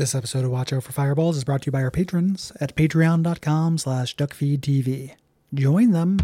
This episode of Watch Out for Fireballs is brought to you by our patrons at patreon.com slash duckfeedtv. Join them.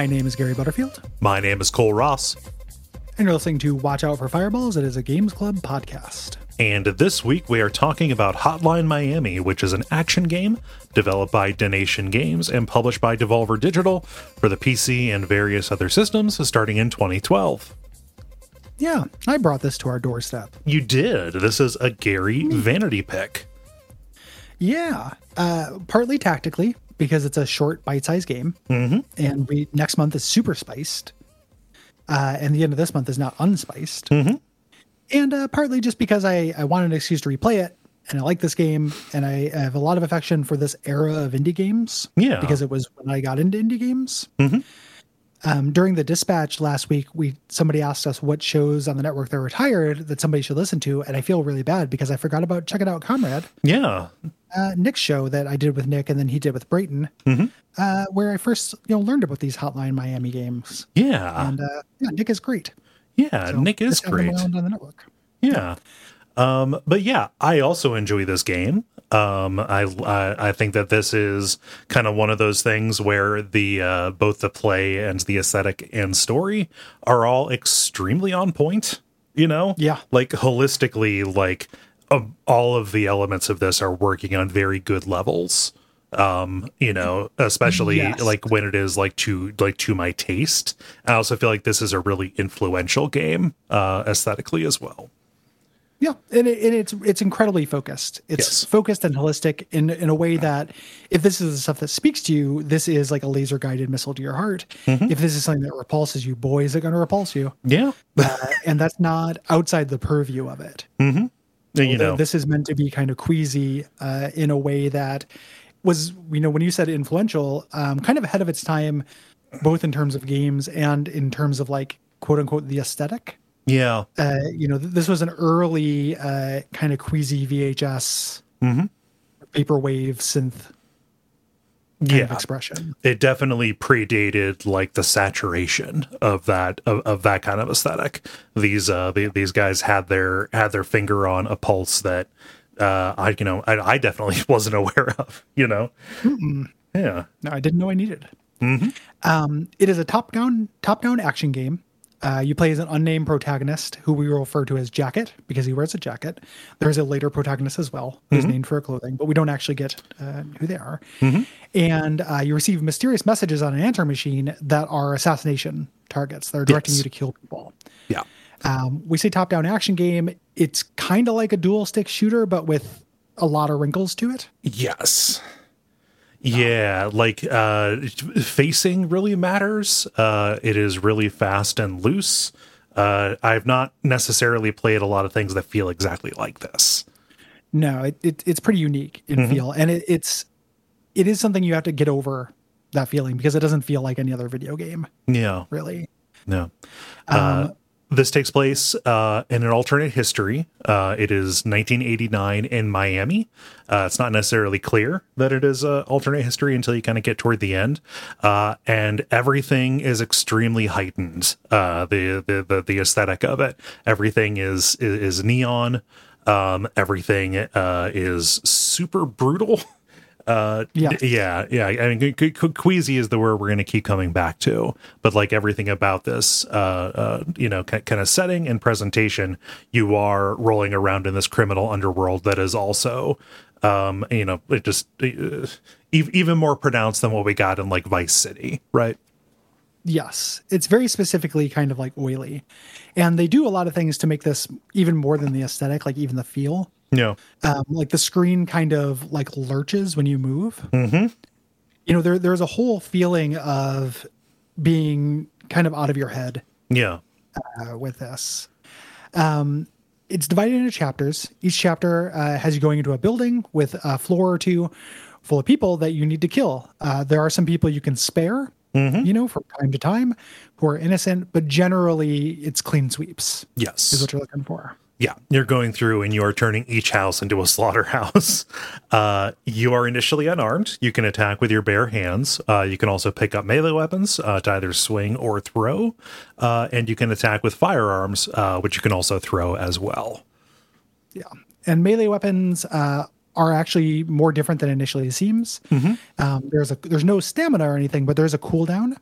My name is Gary Butterfield, My name is Cole Ross, and you're listening to Watch Out for Fireballs. It is a Games Club podcast. and this week we are talking about Hotline Miami, which is an action game developed by Dennaton Games and published by Devolver Digital for the PC and various other systems starting in 2012. Yeah, I brought this to our doorstep. You did. This is a Gary vanity pick. Yeah, uh, partly tactically because it's a short, bite-sized game, mm-hmm. and we next month is super spiced, uh, and the end of this month is not unspiced, mm-hmm. and uh, partly just because I I wanted an excuse to replay it, and I like this game, and I have a lot of affection for this era of indie games. Yeah. because it was when I got into indie games. Um, during the dispatch last week, we somebody asked us what shows on the network that are retired that somebody should listen to, and I feel really bad because I forgot about Check It Out, Comrade Yeah. uh, Nick's show that I did with Nick and then he did with Brayton, Mm-hmm. uh, where I first you know learned about these Hotline Miami games. Yeah. And uh, yeah, Nick is great. yeah. So Nick is just have him great. on the network. Yeah. Um, but yeah, I also enjoy this game. Um, I, I I think that this is kind of one of those things where the uh, both the play and the aesthetic and story are all extremely on point. You know, Yeah. like holistically, like uh, all of the elements of this are working on very good levels. Um, you know, especially Yes. like when it is like to like to my taste. I also feel like this is a really influential game uh, aesthetically as well. Yeah, and, it, and it's it's incredibly focused. It's Yes. focused and holistic in in a way that if this is the stuff that speaks to you, this is like a laser guided missile to your heart. Mm-hmm. If this is something that repulses you, boy, is it going to repulse you. Yeah. Uh, and that's not outside the purview of it. you know, this is meant to be kind of queasy uh, in a way that was you know when you said influential um, kind of ahead of its time both in terms of games and in terms of like quote unquote the aesthetic yeah. uh, you know th- this was an early uh, kind of queasy vhs Mm-hmm. vaporwave synth kind Yeah. of expression It definitely predated like the saturation of that of, of that kind of aesthetic. These uh the, these guys had their had their finger on a pulse that uh I you know I, I definitely wasn't aware of, you know. Yeah. no i didn't know i needed Mm-hmm. um, it is a top down top down action game uh, you play as an unnamed protagonist who we refer to as Jacket because he wears a jacket. There's a later protagonist as well who's Mm-hmm. named for clothing, but we don't actually get uh, who they are. And uh, you receive mysterious messages on an answer machine that are assassination targets. They're directing Yes. you to kill people. Yeah. Um, we say top down action game. It's kind of like a dual stick shooter, but with a lot of wrinkles to it. Yes. Yeah, like uh facing really matters. Uh it is really fast and loose. Uh I've not necessarily played a lot of things that feel exactly like this. No, it, it it's pretty unique in Mm-hmm. feel, and it, it's it is something you have to get over that feeling because it doesn't feel like any other video game, Yeah. really. No. Uh, this takes place uh, in an alternate history. Uh, it is 1989 in Miami. Uh, it's not necessarily clear that it is uh, alternate history until you kind of get toward the end, uh, and everything is extremely heightened. Uh, the, the the the aesthetic of it, everything is is, is neon. Um, everything uh, is super brutal. Uh, Yeah. yeah, yeah. I mean, que- que- queasy is the word we're going to keep coming back to. But like everything about this, uh, uh, you know, kind of setting and presentation, you are rolling around in this criminal underworld that is also, um, you know, it just uh, even more pronounced than what we got in like Vice City, right? Yes, it's very specifically kind of like oily, and they do a lot of things to make this even more than the aesthetic, like even the feel. Yeah, Um, like the screen kind of like lurches when you move. Mm-hmm. You know, there there's a whole feeling of being kind of out of your head yeah, uh, with this. Um, it's divided into chapters. Each chapter uh, has you going into a building with a floor or two full of people that you need to kill. Uh, there are some people you can spare, you know, from time to time who are innocent, but generally it's clean sweeps yes. is what you're looking for. Yeah, you're going through and you are turning each house into a slaughterhouse. Uh, you are initially unarmed. You can attack with your bare hands. Uh, you can also pick up melee weapons uh, to either swing or throw. Uh, and you can attack with firearms, uh, which you can also throw as well. Yeah. And melee weapons uh, are actually more different than initially seems. Um, there's a there's no stamina or anything, but there's a cooldown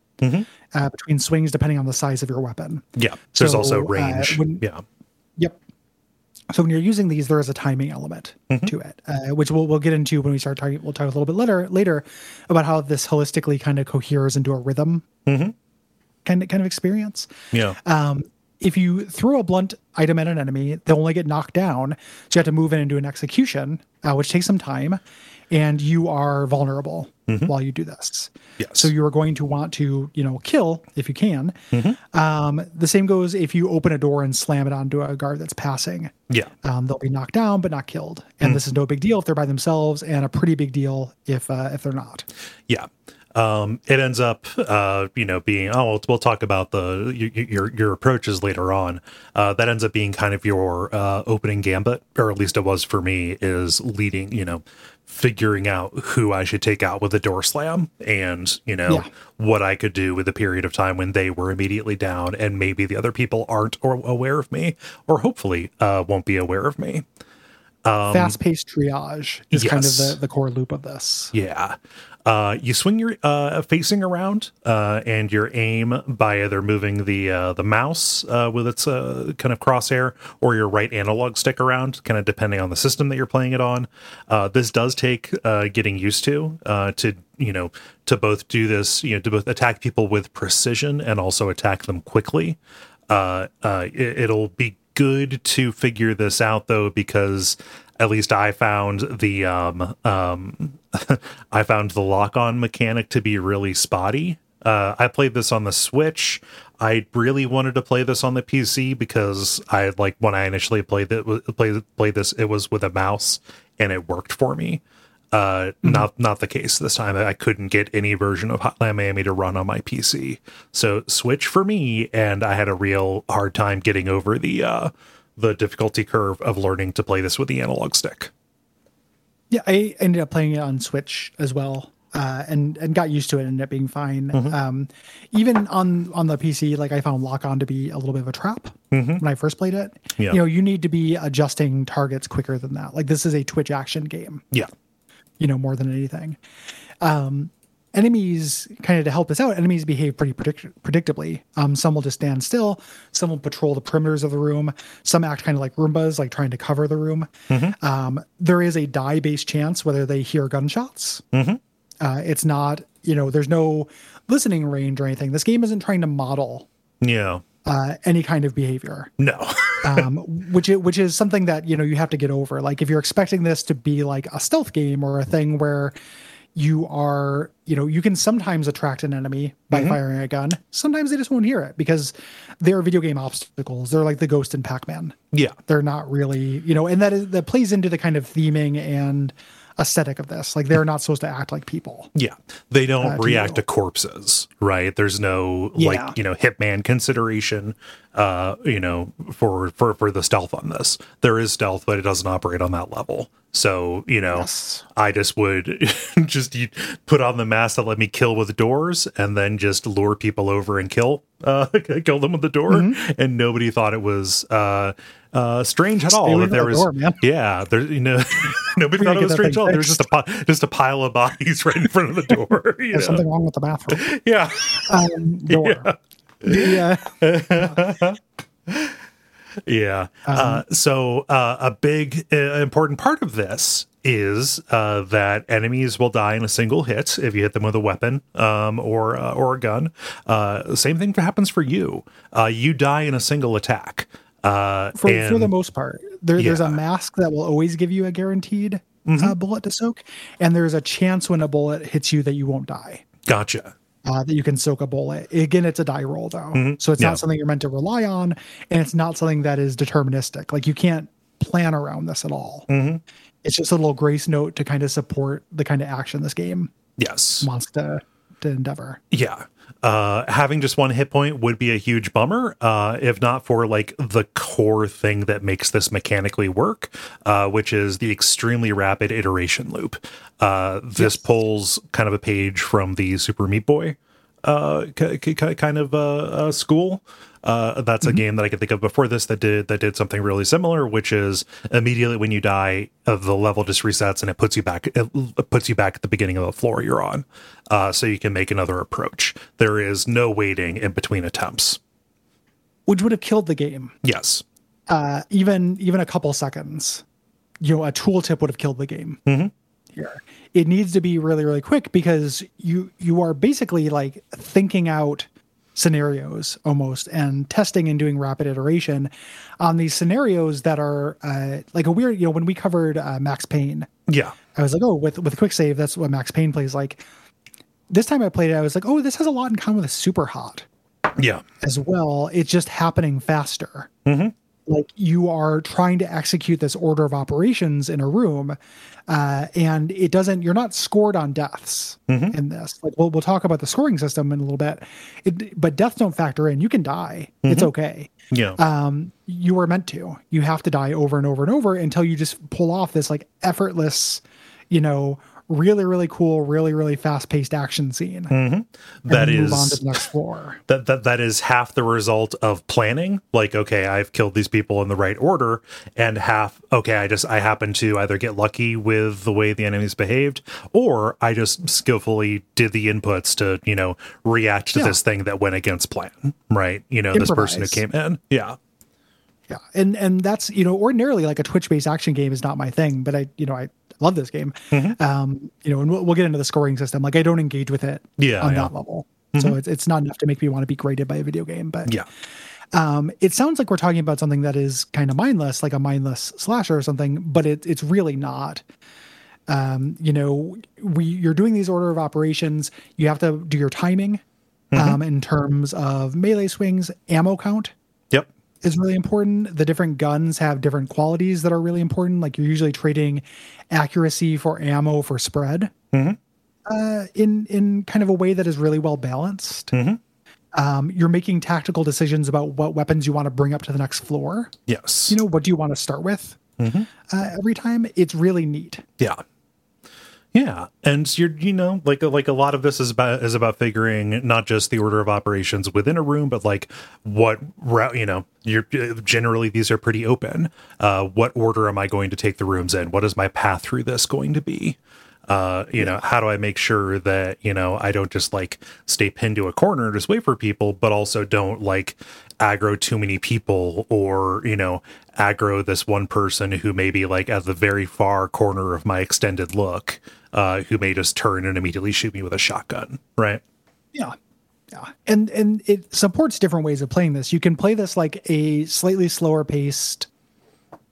uh, between swings depending on the size of your weapon. Yeah, so, there's So, also range. when- yeah, Yep. So when you're using these, there is a timing element to it, uh, which we'll we'll get into when we start talking. We'll talk a little bit later later about how this holistically kind of coheres into a rhythm kind of kind of experience. yeah, Um, if you throw a blunt item at an enemy, they'll only get knocked down. So you have to move in and do an execution, uh, which takes some time, and you are vulnerable while you do this. yes. So you are going to want to, you know, kill if you can. Mm-hmm. Um, the same goes if you open a door and slam it onto a guard that's passing. yeah, Um, they'll be knocked down but not killed, and this is no big deal if they're by themselves, and a pretty big deal if uh, if they're not. Yeah. Um, it ends up, uh, you know, being, oh, we'll, we'll talk about the, your, your, your approaches later on. Uh, that ends up being kind of your, uh, opening gambit, or at least it was for me, is leading, you know, figuring out who I should take out with a door slam and, you know, Yeah. what I could do with a period of time when they were immediately down and maybe the other people aren't or aware of me or hopefully, uh, won't be aware of me. Fast paced triage is kind of Um, the, the core loop of this. Yeah. Uh, you swing your uh, facing around, uh, and your aim by either moving the uh, the mouse uh, with its uh, kind of crosshair or your right analog stick around, kind of depending on the system that you're playing it on. Uh, this does take uh, getting used to uh, to you know to both do this, you know, to both attack people with precision and also attack them quickly. Uh, uh, it, it'll be good to figure this out though, because at least I found the um, um, I found the lock on mechanic to be really spotty. Uh, I played this on the Switch. I really wanted to play this on the PC because I like when I initially played it played played this it was with a mouse and it worked for me. Uh, not not the case this time. I couldn't get any version of Hotline Miami to run on my PC. So Switch for me, and I had a real hard time getting over the uh, the difficulty curve of learning to play this with the analog stick. Yeah, I ended up playing it on Switch as well, uh, and and got used to it and ended up being fine. Mm-hmm. Um, even on on the PC, like I found lock on to be a little bit of a trap when I first played it. Mm-hmm. Yeah. You know, you need to be adjusting targets quicker than that. Like this is a Twitch action game, Yeah, you know, more than anything. Um, enemies kind of to help us out. Enemies behave pretty predict- predictably. Um, some will just stand still. Some will patrol the perimeters of the room. Some act kind of like Roombas, like trying to cover the room. Um, there is a die based chance whether they hear gunshots. Uh, it's not, you know, there's no listening range or anything. This game isn't trying to model yeah, uh, any kind of behavior, no, um, which is, which is something that you know you have to get over. Like if you're expecting this to be like a stealth game or a thing where you are, you know, you can sometimes attract an enemy by firing a gun. Sometimes they just won't hear it because they're video game obstacles. They're like the ghost in Pac-Man. yeah, They're not really, you know, and that is that plays into the kind of theming and aesthetic of this. Like they're not supposed to act like people. yeah. They don't Uh, to react you. to corpses, right? There's no Yeah. like you know hitman consideration, uh, you know, for for for the stealth on this. There is stealth, but it doesn't operate on that level. So you know, Yes. I just would just you put on the mask that let me kill with doors, and then just lure people over and kill uh, kill them with the door, Mm-hmm. and nobody thought it was uh, uh, strange at all that there was door, yeah there you know nobody thought it was strange at all there was just a just a pile of bodies right in front of the door There's know? something wrong with the bathroom. yeah Um, door. The, uh, Yeah. uh, so uh, a big uh, important part of this is uh, that enemies will die in a single hit if you hit them with a weapon um, or uh, or a gun. Uh, same thing happens for you. Uh, you die in a single attack. Uh, for, for the most part. There, There's Yeah. Mm-hmm. a mask that will always give you a guaranteed uh, bullet to soak, and there's a chance when a bullet hits you that you won't die. gotcha. Uh, that you can soak a bullet. Again, it's a die roll though, so it's Yeah. not something you're meant to rely on, and it's not something that is deterministic. Like you can't plan around this at all. It's just a little grace note to kind of support the kind of action this game Yes. wants to to endeavor. Yeah. Uh, having just one hit point would be a huge bummer, uh, if not for like the core thing that makes this mechanically work, uh, which is the extremely rapid iteration loop. Uh, this pulls kind of a page from the Super Meat Boy uh, k- k- kind of uh, uh, school. Uh, that's a game that I could think of before this that did that did something really similar, which is immediately when you die, uh, the level just resets and it puts you back it puts you back at the beginning of the floor you're on, uh, so you can make another approach. There is no waiting in between attempts. Which would have killed the game. Yes, uh, even even a couple seconds, you know, a tooltip would have killed the game. Here, it needs to be really really quick because you you are basically like thinking out scenarios almost and testing and doing rapid iteration on these scenarios that are uh, like a weird. You know, when we covered uh, Max Payne, yeah, I was like, oh, with with quick save, that's what Max Payne plays like. This time I played it, I was like, oh, this has a lot in common with Super Hot yeah, as well. It's just happening faster. Like you are trying to execute this order of operations in a room, uh, and it doesn't. You're not scored on deaths in this. Like we'll we'll talk about the scoring system in a little bit, it, but deaths don't factor in. You can die. It's okay. yeah, Um, you were meant to. You have to die over and over and over until you just pull off this like effortless, you know, really really cool, really really fast paced action scene. Mm-hmm. And that move on to the next floor. that that that is half the result of planning. Like okay i've killed these people in the right order and half okay i just i happen to either get lucky with the way the enemies behaved or i just skillfully did the inputs to you know react to Yeah. this thing that went against plan right? You know this person who came in. Yeah. Yeah, and and that's you know ordinarily like a Twitch based action game is not my thing, but I you know I love this game. Mm-hmm. Um, you know, and we'll, we'll get into the scoring system. Like I don't engage with it Yeah, on yeah. Mm-hmm. that level, so it's it's not enough to make me want to be graded by a video game. But yeah um, it sounds like we're talking about something that is kind of mindless, like a mindless slasher or something, but it, it's really not. Um, you know, we you're doing these order of operations. You have to do your timing Mm-hmm. um, in terms of melee swings, ammo count is really important. The different guns have different qualities that are really important. Like you're usually trading accuracy for ammo for spread uh, in in kind of a way that is really well balanced. Um, you're making tactical decisions about what weapons you want to bring up to the next floor. yes You know, what do you want to start with uh, every time? It's really neat. Yeah. Yeah, and you're you know like like a lot of this is about is about figuring not just the order of operations within a room, but like what route you know you're generally these are pretty open. Uh, what order am I going to take the rooms in? What is my path through this going to be? Uh, you know, how do I make sure that you know I don't just like stay pinned to a corner and just wait for people, but also don't like aggro too many people or you know aggro this one person who may be like at the very far corner of my extended look uh who may just turn and immediately shoot me with a shotgun right Yeah. Yeah. And and it supports different ways of playing this. You can play this like a slightly slower paced,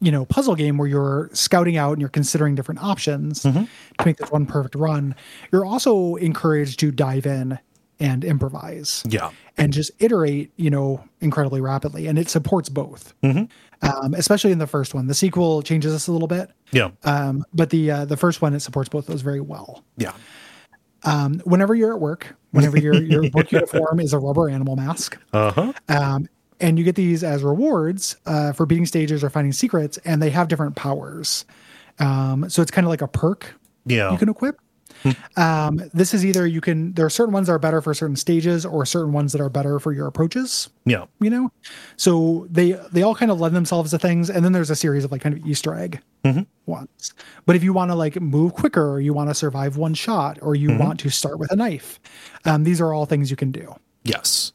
you know, puzzle game where you're scouting out and you're considering different options to make this one perfect run. You're also encouraged to dive in and improvise yeah and just iterate, you know, incredibly rapidly. And it supports both. Um, especially in the first one. The sequel changes this a little bit. yeah Um, but the uh, the first one it supports both those very well yeah um, whenever you're at work, whenever your your work uniform is a rubber animal mask, uh-huh um, and you get these as rewards uh, for beating stages or finding secrets, and they have different powers. Um, so it's kind of like a perk yeah you can equip. Um, this is either you can there are certain ones that are better for certain stages or certain ones that are better for your approaches Yeah. you know so they they all kind of lend themselves to things and then there's a series of like kind of easter egg ones but if you want to like move quicker or you want to survive one shot or you want to start with a knife um, these are all things you can do Yes.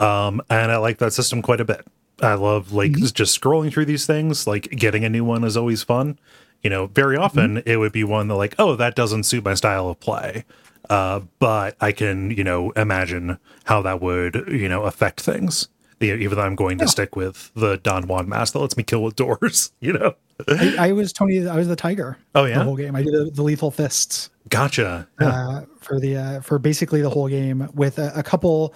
Um, and I like that system quite a bit. I love like just scrolling through these things, like getting a new one is always fun. You know, very often it would be one that like, oh, that doesn't suit my style of play. Uh, but I can, you know, imagine how that would, you know, affect things. Even though I'm going to stick with the Don Juan mask that lets me kill with doors, you know. I, I was tony i was the tiger Oh, yeah? the whole game i did the, the lethal fists Gotcha. uh, for the uh, for basically the whole game with a, a couple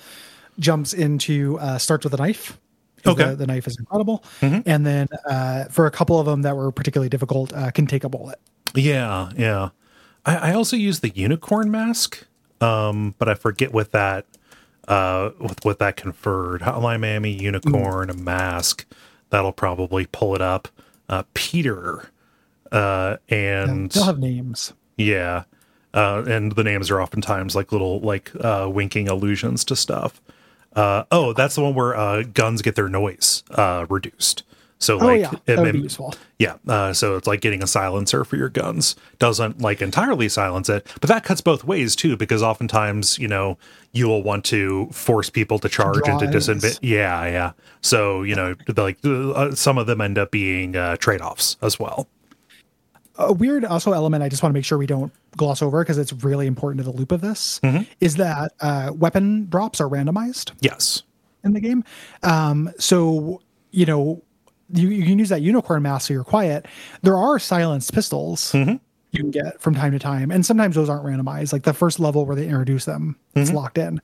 jumps into uh, starts with a knife. Okay. the, the knife is incredible, and then uh, for a couple of them that were particularly difficult, uh, can take a bullet. Yeah, yeah. I, I also use the unicorn mask, um, but I forget what that uh what, what that conferred. Hotline Miami unicorn, a mask. That'll probably pull it up. Uh Peter. Uh and They'll have names. yeah. Uh and the names are oftentimes like little like uh winking allusions to stuff. Uh oh, that's the one where uh guns get their noise uh reduced. So Oh like yeah, it that would be useful. yeah, uh, so it's like getting a silencer for your guns. Doesn't like entirely silence it, but that cuts both ways too, because oftentimes you know you will want to force people to charge draw and to enemies. disinvent. Yeah, yeah. So you know, like uh, some of them end up being uh, trade offs as well. A weird also element I just want to make sure we don't gloss over because it's really important to the loop of this Mm-hmm. is that uh, weapon drops are randomized. Yes. in the game. Um, so you know, you, you can use that unicorn mask so you're quiet. There are silenced pistols Mm-hmm. you can get from time to time, and sometimes those aren't randomized. Like the first level where they introduce them, it's locked in,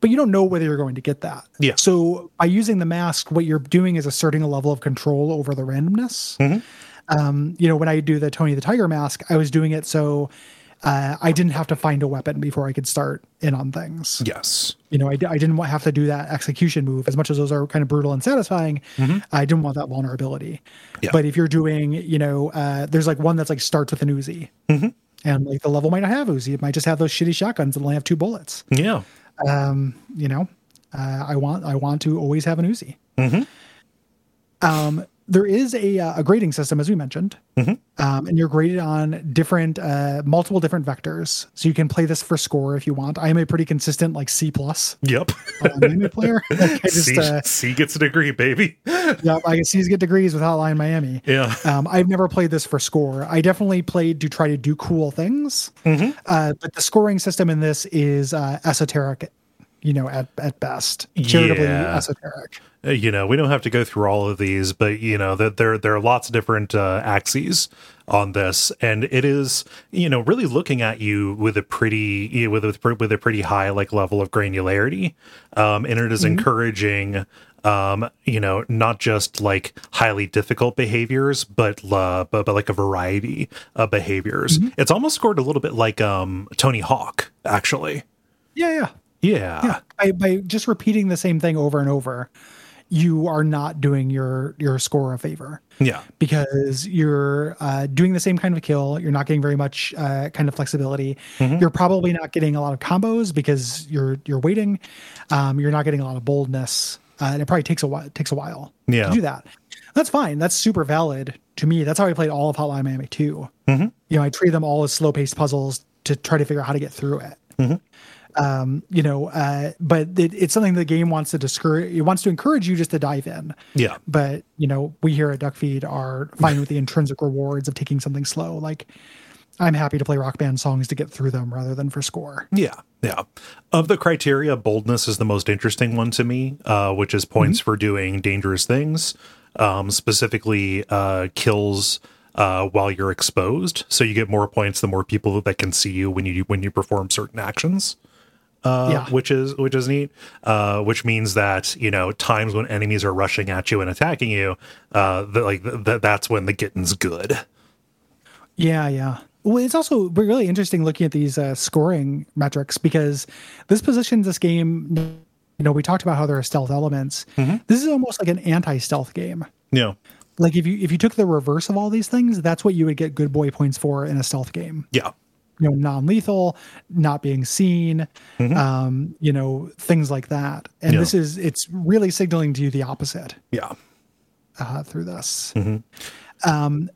but you don't know whether you're going to get that. Mm-hmm. Yeah. So by using the mask, what you're doing is asserting a level of control over the randomness. Mm-hmm. Um, you know, when I do the Tony the Tiger mask, I was doing it so. Uh, I didn't have to find a weapon before I could start in on things Yes. you know, I, I didn't have to do that execution move as much as those are kind of brutal and satisfying. I didn't want that vulnerability. Yeah. But if you're doing, you know, uh, there's like one that's like starts with an Uzi, and like the level might not have Uzi, it might just have those shitty shotguns that only have two bullets. Yeah. Um, You know, uh, I want I want to always have an Uzi. Um, there is a uh, a grading system as we mentioned, um, and you're graded on different uh, multiple different vectors, so you can play this for score if you want. I am a pretty consistent like C plus Yep. Miami player. Like, just C, uh, C gets a degree, baby. yeah, I can see get degrees with Hotline Miami. Yeah. Um, I've never played this for score. I definitely played to try to do cool things, Mm-hmm. uh, but the scoring system in this is uh, esoteric, you know, at at best, charitably Yeah. esoteric. Uh, you know we don't have to go through all of these but you know that there there are lots of different uh, axes on this. And it is you know really looking at you with a pretty you know, with a with a pretty high like level of granularity. Um and it is encouraging um you know not just like highly difficult behaviors but uh, but, but like a variety of behaviors. It's almost scored a little bit like um tony hawk actually. Yeah, yeah, yeah. Yeah. By by just repeating the same thing over and over, you are not doing your your score a favor. yeah because you're uh, doing the same kind of kill. You're not getting very much uh, kind of flexibility. You're probably not getting a lot of combos because you're you're waiting. Um, you're not getting a lot of boldness, uh, and it probably takes a while. Takes a while Yeah. to do that. That's fine. That's super valid to me. That's how I played all of Hotline Miami 2. You know, I treat them all as slow paced puzzles to try to figure out how to get through it. Um, you know, uh, but it, it's something the game wants to discourage. It wants to encourage you just to dive in yeah but you know we here at duckfeed are fine with the intrinsic rewards of taking something slow like i'm happy to play rock band songs to get through them rather than for score Yeah, yeah. Of the criteria, boldness is the most interesting one to me, uh, which is points for doing dangerous things, um, specifically uh, kills uh, while you're exposed. So you get more points the more people that can see you when you when you perform certain actions. Uh, Yeah. which is which is neat. Uh, which means that you know times when enemies are rushing at you and attacking you, uh, that like th- that's when the getting's good. yeah yeah well it's also really interesting looking at these uh, scoring metrics because this positions this game you know we talked about how there are stealth elements this is almost like an anti-stealth game Yeah, like if you if you took the reverse of all these things that's what you would get good boy points for in a stealth game yeah, you know non-lethal not being seen Mm-hmm. um you know things like that and Yeah. this is it's really signaling to you the opposite Yeah. uh, through this. Mm-hmm. Um,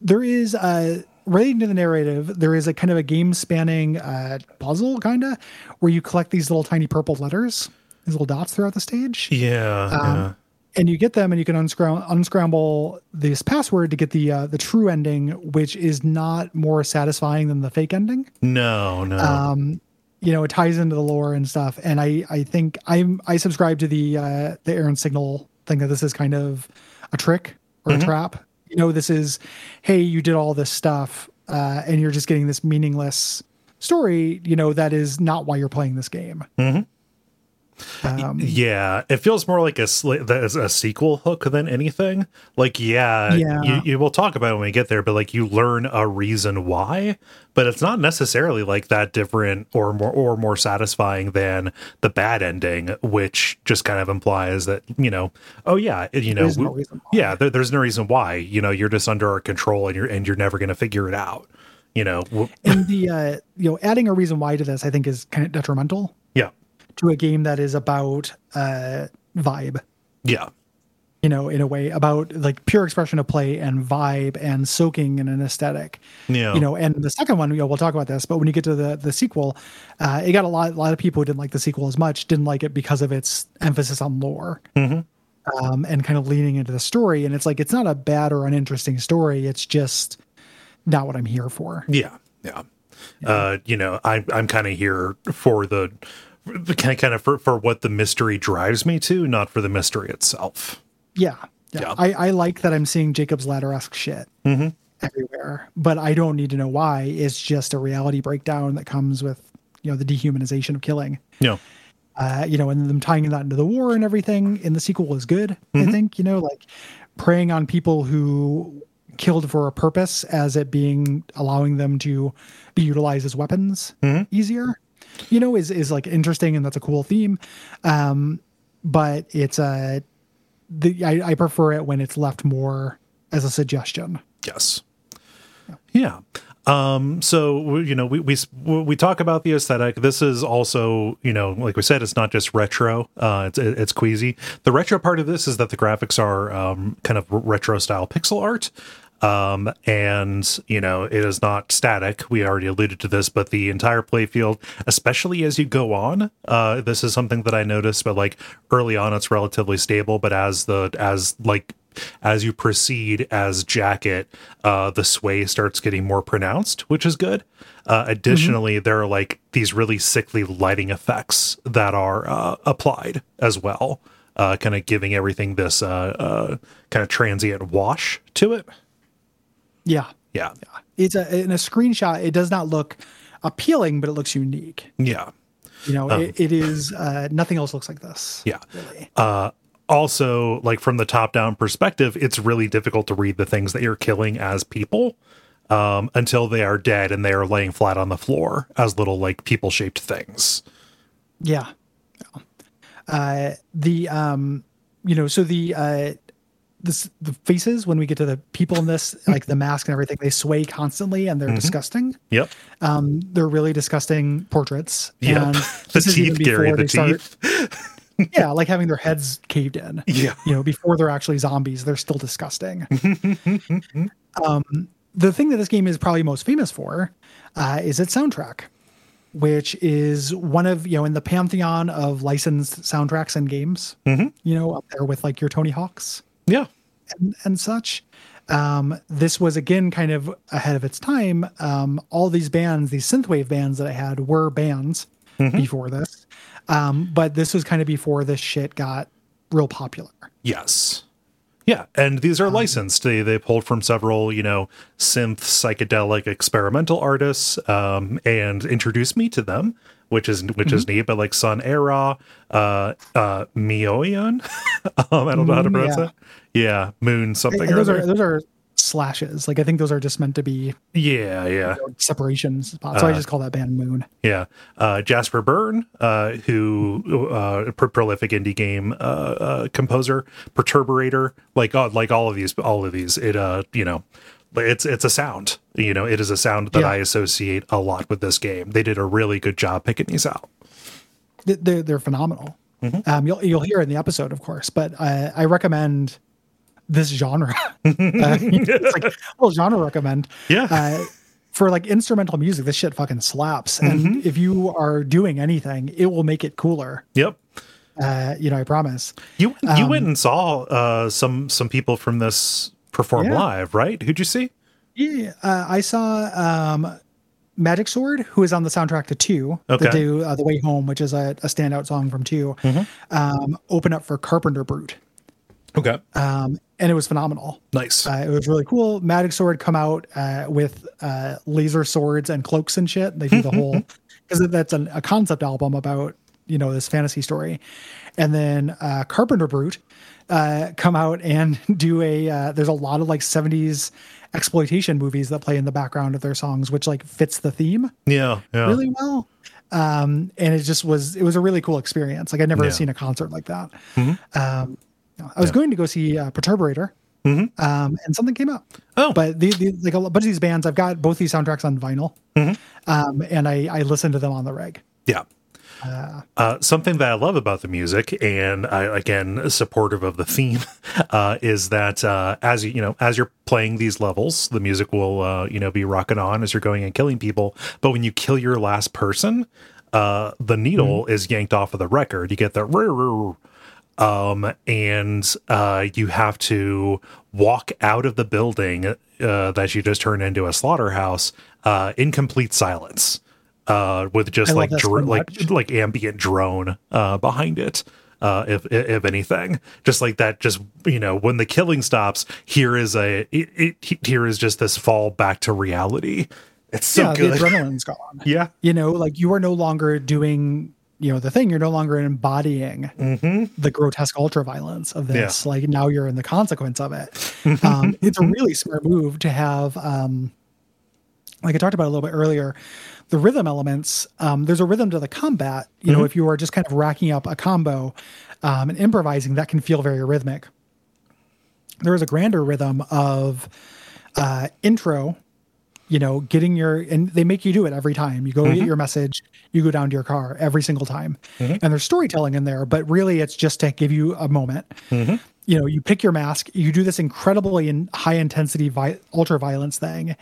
there is uh, relating to the narrative. There is a kind of a game spanning uh, puzzle, kind of, where you collect these little tiny purple letters, these little dots throughout the stage, Yeah. Um, and you get them, and you can unscram- unscramble this password to get the uh, the true ending, which is not more satisfying than the fake ending. No, no. Um, you know, it ties into the lore and stuff. And I, I think I'm, I subscribe to the, uh, the Errant Signal thing that this is kind of a trick or a trap. You know, this is, hey, you did all this stuff, uh, and you're just getting this meaningless story. You know, that is not why you're playing this game. Um, Yeah, it feels more like a sli- a sequel hook than anything. Like, yeah, Yeah. You, you will talk about it when we get there, but like you learn a reason why, but it's not necessarily like that different or more or more satisfying than the bad ending, which just kind of implies that you know, oh yeah, you know, no we- yeah, there, there's no reason why. You know, you're just under our control, and you're and you're never going to figure it out. You know, and the, uh, you know, adding a reason why to this, I think is kind of detrimental yeah, to a game that is about, uh, vibe. yeah, you know, in a way about like pure expression of play and vibe and soaking in an aesthetic. yeah, You know, and the second one, you know, we'll talk about this, but when you get to the the sequel, uh, it got a lot a lot of people who didn't like the sequel as much, didn't like it because of its emphasis on lore. Um, and kind of leaning into the story. And it's like it's not a bad or uninteresting story. It's just not what I'm here for. Yeah, yeah. Uh, you know, I, I'm kind of here for the kind of, kind of for, for what the mystery drives me to, not for the mystery itself. Yeah. Yeah. Yeah. I, I like that I'm seeing Jacob's ladder esque shit mm-hmm. everywhere, but I don't need to know why. It's just a reality breakdown that comes with, you know, the dehumanization of killing. Yeah, uh, you know, and them tying that into the war and everything in the sequel is good. I mm-hmm. think, you know, like preying on people who killed for a purpose as it being allowing them to be utilized as weapons mm-hmm. easier, you know, is, is like interesting and that's a cool theme. Um, but it's a, the, I, I prefer it when it's left more as a suggestion. yes, yeah. Um, so you know, we we we talk about the aesthetic. This is also, you know, like we said, it's not just retro. Uh, it's it's queasy. The retro part of this is that the graphics are um, kind of retro style pixel art. Um, and you know, it is not static. We already alluded to this, but the entire playfield, especially as you go on, uh, this is something that I noticed. But like early on, it's relatively stable. But as the as like as you proceed as jacket uh the sway starts getting more pronounced which is good uh additionally there are like these really sickly lighting effects that are uh applied as well uh kind of giving everything this uh uh kind of transient wash to it Yeah. yeah It's a, in a screenshot. It does not look appealing, but it looks unique. yeah You know, it, it is, uh, nothing else looks like this. yeah Really. uh also like from the top down perspective it's really difficult to read the things that you're killing as people um until they are dead and they are laying flat on the floor as little like people shaped things Yeah. Yeah. Uh, the um, you know, so the uh, this the faces when we get to the people in this, like the mask and everything, they sway constantly and they're Mm-hmm. disgusting. yep Um, they're really disgusting portraits. Yep. And the this is even teeth, Gary, the they start- teeth. yeah, like having their heads caved in. Yeah. You know, before they're actually zombies, they're still disgusting. um, the thing that this game is probably most famous for uh, is its soundtrack, which is one of, you know, in the pantheon of licensed soundtracks and games, you know, up there with like your Tony Hawks Yeah. and, and such. Um, this was again kind of ahead of its time. Um, all these bands, these synthwave bands that I had were bands before this. Um, but this was kind of before this shit got real popular. Yes. Yeah, and these are Um, licensed. They they pulled from several, you know, synth psychedelic experimental artists, um, and introduced me to them, which is which is Mm-hmm. neat. But like Sun Araw, uh, uh, um, I don't know how to pronounce yeah. it. Yeah, Moon something. And or those are other. those are slashes. Like I think those are just meant to be yeah, yeah. you know, separation spots. So I just call that band Moon. Yeah, uh, Jasper Byrne, uh, who uh, pro- prolific indie game uh, uh, composer, Perturbator, like uh, like all of these, all of these, it uh, you know, it's it's a sound, You know, it is a sound that Yeah. I associate a lot with this game. They did a really good job picking these out. They're they're phenomenal. Um, you'll you'll hear in the episode, of course, but uh, I recommend this genre. uh, it's like well, genre recommend. Yeah. Uh, for like instrumental music, this shit fucking slaps. And if you are doing anything, it will make it cooler. Yep. Uh, you know, I promise. You you went and saw uh, some some people from this perform Yeah. live, right? Who'd you see? Yeah, uh, I saw um, Magic Sword, who is on the soundtrack to Two, Okay. that do uh, "The Way Home," which is a, a standout song from 2 um, open up for Carpenter Brut, Okay. um, and it was phenomenal. Nice. Uh, it was really cool. Magic Sword come out uh, with uh, laser swords and cloaks and shit. They do the whole because that's an, a concept album about you know this fantasy story, and then uh, Carpenter Brut uh, come out and do a. Uh, there's a lot of like '70s exploitation movies that play in the background of their songs, which like fits the theme yeah. Yeah. really well. Um, and it just was it was a really cool experience. Like I'd never Yeah. Mm-hmm. seen a concert like that. Um, I was going to go see uh, Perturbator, um, and something came up. Mm-hmm. Oh. but like a bunch of these bands, I've got both these soundtracks on vinyl, Mm-hmm. um, and I I listen to them on the reg. Yeah. Uh, something that I love about the music, and I again supportive of the theme, uh, is that uh, as you you know as you're playing these levels, the music will uh, you know be rocking on as you're going and killing people. But when you kill your last person, uh, the needle is yanked off of the record. You get "rrr," um, and uh, you have to walk out of the building uh, that you just turned into a slaughterhouse uh, in complete silence, uh, with just I like that so like like ambient drone uh, behind it. Uh, if if anything, just like that, just you know, when the killing stops, here is a it, it, here is just this fall back to reality. It's so yeah, good. the adrenaline's gone. yeah, You know, like you are no longer doing you know the thing. You're no longer embodying the grotesque ultra violence of this. Like now you're in the consequence of it. Um, it's a really smart move to have. Um, like I talked about a little bit earlier, the rhythm elements. Um, there's a rhythm to the combat. You know, if you are just kind of racking up a combo um, and improvising, that can feel very rhythmic. There is a grander rhythm of uh, intro. You know, getting your and they make you do it every time. You go get your message, you go down to your car every single time, and there's storytelling in there. But really, it's just to give you a moment you know, you pick your mask, you do this incredibly in high intensity vi- ultra violence thing,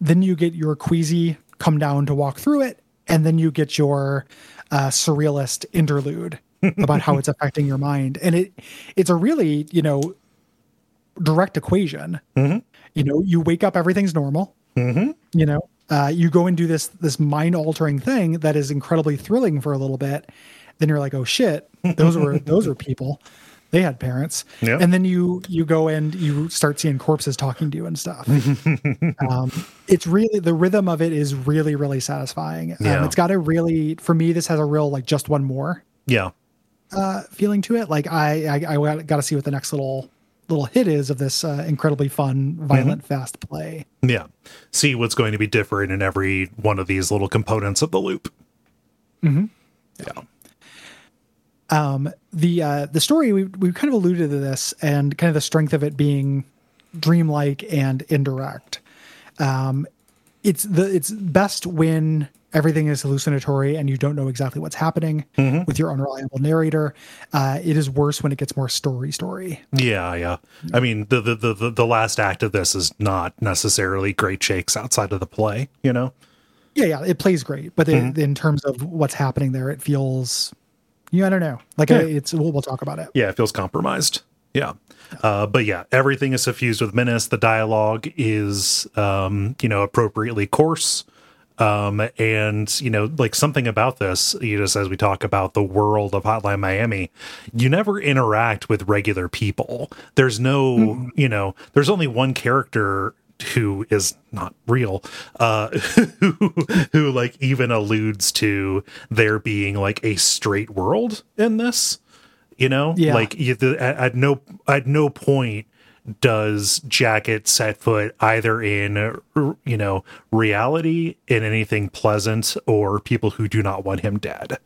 then you get your queasy come down to walk through it, and then you get your uh, surrealist interlude about how it's affecting your mind, and it it's a really you know direct equation. You know, you wake up, everything's normal. You know, uh, you go and do this this mind altering thing that is incredibly thrilling for a little bit. Then you're like, oh shit, those were those were people. They had parents, Yeah. and then you you go and you start seeing corpses talking to you and stuff. um, it's really the rhythm of it is really really satisfying. Um, It's got a really for me this has a real like just one more yeah, uh, feeling to it. Like I I, I got to see what the next little little hit is of this uh, incredibly fun, violent, fast play. yeah. See what's going to be different in every one of these little components of the loop. Um, the uh, the story we we kind of alluded to this and kind of the strength of it being dreamlike and indirect. Um, it's the it's best when everything is hallucinatory and you don't know exactly what's happening with your unreliable narrator. Uh, it is worse when it gets more story story. Yeah, yeah. I mean, the, the the the last act of this is not necessarily great shakes outside of the play. You know. Yeah, yeah, it plays great, but it, in terms of what's happening there, it feels, yeah, I don't know. Like Yeah. it's we'll, we'll talk about it. yeah, it feels compromised. Yeah. Uh, but yeah, everything is suffused with menace. The dialogue is, um, you know, appropriately coarse. Um, and, you know, like something about this, you know, just as we talk about the world of Hotline Miami, you never interact with regular people. There's no, you know, there's only one character who is not real uh who who like even alludes to there being like a straight world in this you know? Yeah. like you, the, at, at no at no point does jacket set foot either in you know reality in anything pleasant or people who do not want him dead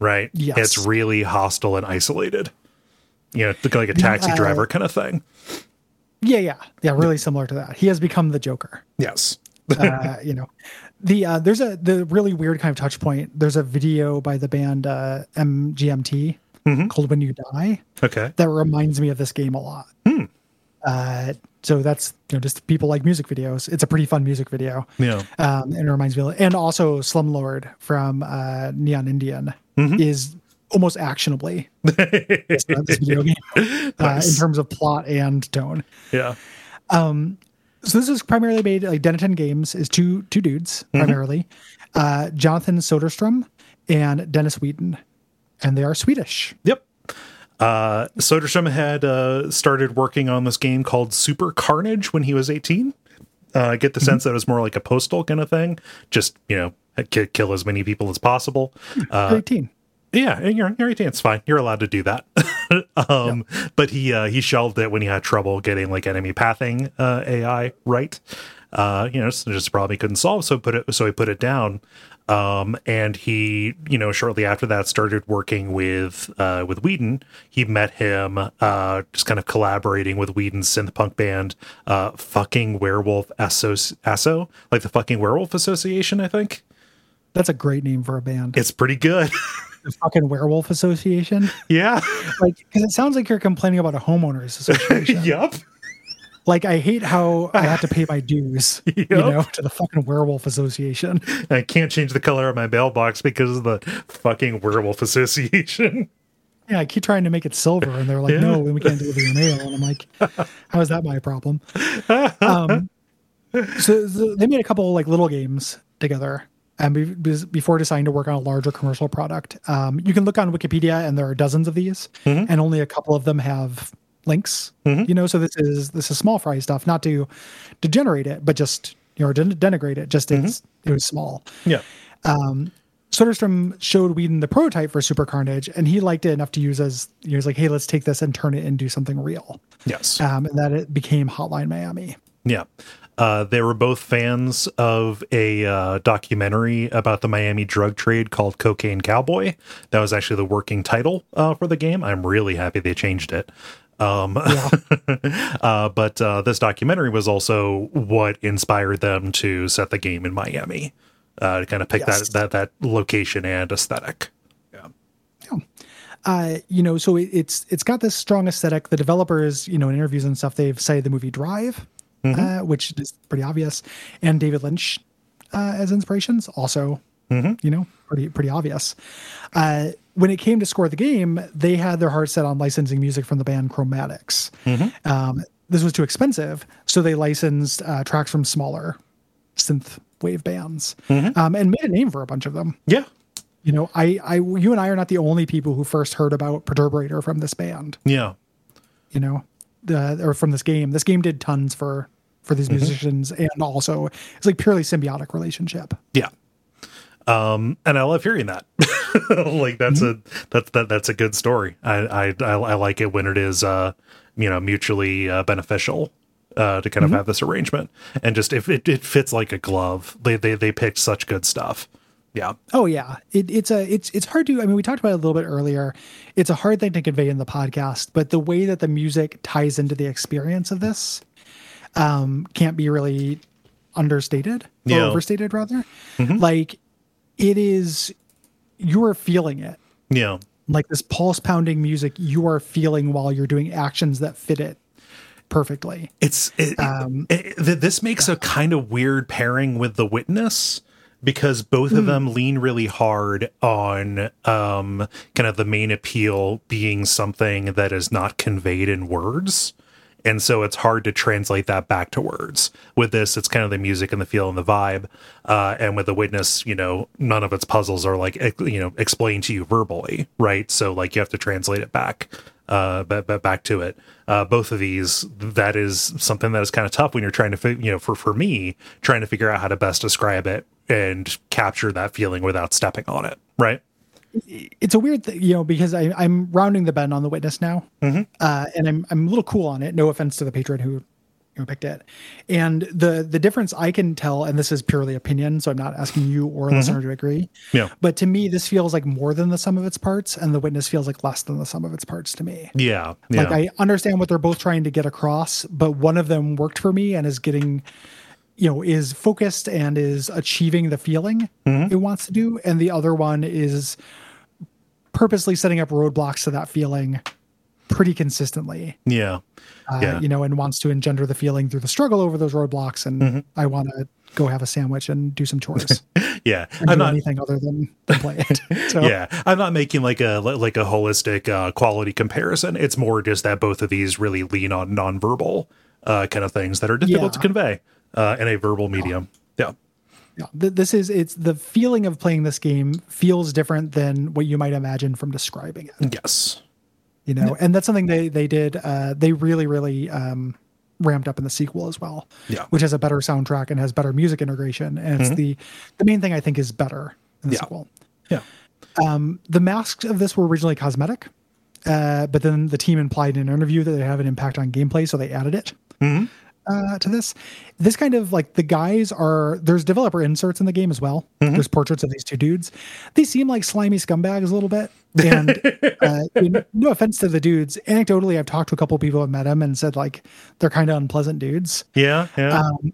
right? Yes. it's really hostile and isolated. You know like a taxi uh, driver kind of thing Yeah, yeah, yeah. Really similar to that. He has become the Joker. yes uh, you know, the uh, there's a the really weird kind of touch point. There's a video by the band uh, MGMT called "When You Die" Okay. that reminds me of this game a lot. Uh, so that's you know just people like music videos. It's a pretty fun music video. Yeah. um, and it reminds me, of, and also Slumlord from uh, Neon Indian is almost actionably this, this video game uh, in terms of plot and tone. Yeah. So this is primarily made like Dennaton Games is two two dudes primarily, uh, Jonathan Soderstrom and Dennis Wedin, and they are Swedish. Yep. Uh, Soderstrom had uh, started working on this game called Super Carnage when he was 18. Uh, I get the sense that it was more like a postal kind of thing. Just, you know, ki- kill as many people as possible. Uh, Eighteen. Yeah, you're, you're 18. It's fine. You're allowed to do that. um, But he uh, he shelved it when he had trouble getting like enemy pathing uh, AI right. Uh, you know, so just probably couldn't solve. So put it so he put it down. Um, and he, you know, shortly after that started working with uh, with Wedin. He met him uh, just kind of collaborating with Wedin's synth punk band, uh, fucking Werewolf Asso, Asso, like the fucking Werewolf Association, I think. That's a great name for a band. It's pretty good. The fucking Werewolf Association. yeah. Like, because it sounds like you're complaining about a homeowners association. yup. Like, I hate how I have to pay my dues, you know, to the fucking Werewolf Association. I can't change the color of my mailbox because of the fucking werewolf association. Yeah, I keep trying to make it silver, and they're like, Yeah. "No, we can't deliver your mail." And I'm like, "How is that my problem?" Um, so, so they made a couple like little games together, and be, be- before deciding to work on a larger commercial product, um, you can look on Wikipedia, and there are dozens of these, and only a couple of them have links. You know, so this is this is small fry stuff, not to degenerate it, but just you know, den- denigrate it. Just it's it was small. Yeah. Soderstrom showed Wedin the prototype for Super Carnage, and he liked it enough to use as he was like, "Hey, let's take this and turn it into something real." Yes. Um, and that it became Hotline Miami. Yeah. Uh, they were both fans of a uh, documentary about the Miami drug trade called Cocaine Cowboy. That was actually the working title uh, for the game. I'm really happy they changed it. Um, uh, but uh, this documentary was also what inspired them to set the game in Miami, uh, to kind of pick Yes. that, that that location and aesthetic. Yeah. Uh, you know, so it, it's it's got this strong aesthetic. The developers, you know, in interviews and stuff, they've cited the movie Drive, uh, which is pretty obvious, and David Lynch uh, as inspirations, also, you know, pretty pretty obvious. Uh, when it came to score the game, they had their heart set on licensing music from the band Chromatics. Um, this was too expensive, so they licensed uh, tracks from smaller synth wave bands um, and made a name for a bunch of them. Yeah. You know, I, I, you and I are not the only people who first heard about Perturbator from this band. Yeah. You know, or from this game. This game did tons for for these musicians, and also it's like purely symbiotic relationship. Yeah. Um, and I love hearing that. like that's a that's that that's a good story. I, I I like it when it is uh you know mutually uh, beneficial uh to kind of have this arrangement and just if it, it fits like a glove. They they they picked such good stuff. Yeah. Oh yeah, it, it's a it's it's hard to. I mean, we talked about it a little bit earlier. It's a hard thing to convey in the podcast, but the way that the music ties into the experience of this um, can't be really understated or Yeah. overstated, rather. Like it is, you are feeling it. Yeah. like this pulse pounding music you are feeling while you're doing actions that fit it perfectly. It's it, it- th- this makes a kind of weird pairing with the witness because both of them lean really hard on um kind of the main appeal being something that is not conveyed in words. And so it's hard to translate that back to words. With this it's kind of the music and the feel and the vibe uh and with the witness you know none of its puzzles are like you know explained to you verbally right? So like you have to translate it back uh but, but back to it. Uh both of these that is something that is kind of tough when you're trying to fi- you know for for me trying to figure out how to best describe it and capture that feeling without stepping on it right It's a weird thing, you know, because I, I'm rounding the bend on the witness now, uh, and I'm I'm a little cool on it. No offense to the patron who who picked it, and the the difference I can tell, and this is purely opinion, so I'm not asking you or a listener to agree. Yeah. But to me, this feels like more than the sum of its parts, and the witness feels like less than the sum of its parts to me. yeah yeah Like I understand what they're both trying to get across, but one of them worked for me and is getting you know is focused and is achieving the feeling Mm-hmm. it wants to do and the other one is purposely setting up roadblocks to that feeling pretty consistently Yeah. uh, Yeah. you know and wants to engender the feeling through the struggle over those roadblocks and Mm-hmm. i want to go have a sandwich and do some chores Yeah. and I'm do not anything other than, than play it so yeah i'm not making like a like a holistic uh, quality comparison it's more just that both of these really lean on nonverbal uh, kind of things that are difficult to convey uh, in a verbal medium. Yeah. Yeah, this is it's the feeling of playing this game feels different than what you might imagine from describing it. Yes. You know and that's something they they did uh they really really um ramped up in the sequel as well. Yeah. which has a better soundtrack and has better music integration and it's the the main thing i think is better in the Yeah. sequel. Yeah. The masks of this were originally cosmetic uh but then the team implied in an interview that they have an impact on gameplay so they added it uh, to this. This kind of like the guys are there's developer inserts in the game as well. There's portraits of these two dudes. They seem like slimy scumbags a little bit. And uh, no offense to the dudes, anecdotally, I've talked to a couple people who have met them and said like they're kind of unpleasant dudes. yeah yeah Um,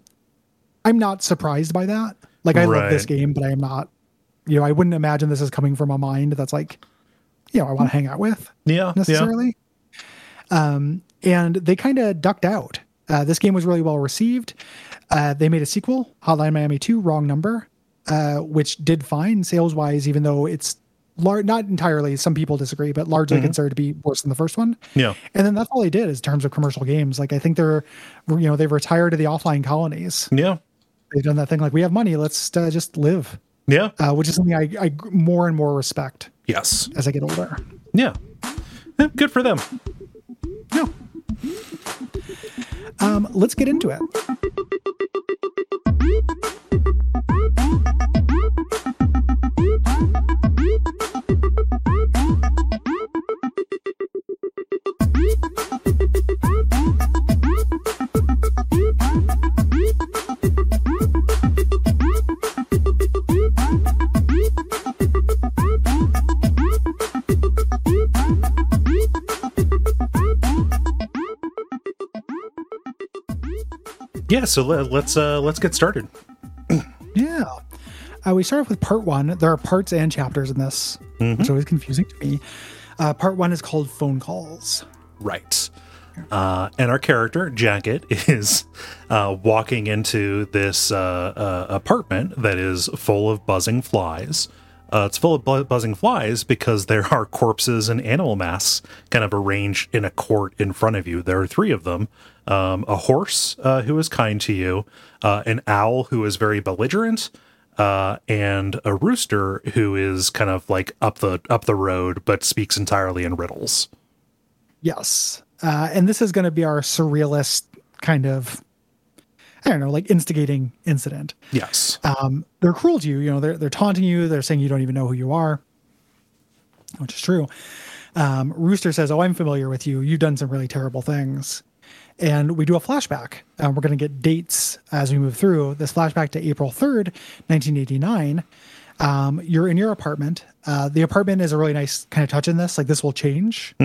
I'm not surprised by that. Like I love this game, but I am not. You know, I wouldn't imagine this is coming from a mind that's like, you know, I want to hang out with yeah yeah necessarily. Um, and they kind of ducked out. Uh, this game was really well received. Uh, they made a sequel, Hotline Miami 2, Wrong Number, uh, which did fine sales wise, even though it's lar- not entirely, some people disagree, but largely considered to be worse than the first one. Yeah. And then that's all they did is in terms of commercial games. Like I think they're, you know, they've retired to the offline colonies. yeah They've done that thing like we have money, let's uh, just live, yeah uh, which is something I, I more and more respect yes as I get older. yeah Yeah, good for them No. Um, let's get into it. Yeah so let, let's uh let's get started Yeah. Uh, we start off with part one. There are parts and chapters in this, which is always confusing to me. Uh, part one is called Phone Calls. Right. Uh, and our character, Jacket, is uh, walking into this uh, uh, apartment that is full of buzzing flies. Uh, it's full of bu- buzzing flies because there are corpses and animal masks kind of arranged in a court in front of you. There are three of them um, a horse uh, who is kind to you, uh, an owl who is very belligerent, uh, and a rooster who is kind of like up the up the road but speaks entirely in riddles. Yes. Uh, and this is going to be our surrealist kind of, I don't know, like instigating incident. Yes. um, they're cruel to you. You know, they're they're taunting you. They're saying you don't even know who you are, which is true. Um, Rooster says, "Oh, I'm familiar with you. You've done some really terrible things." And we do a flashback. Uh, we're going to get dates as we move through this flashback to April 3rd, 1989. Um, you're in your apartment. Uh, the apartment is a really nice kind of touch in this. Like this will change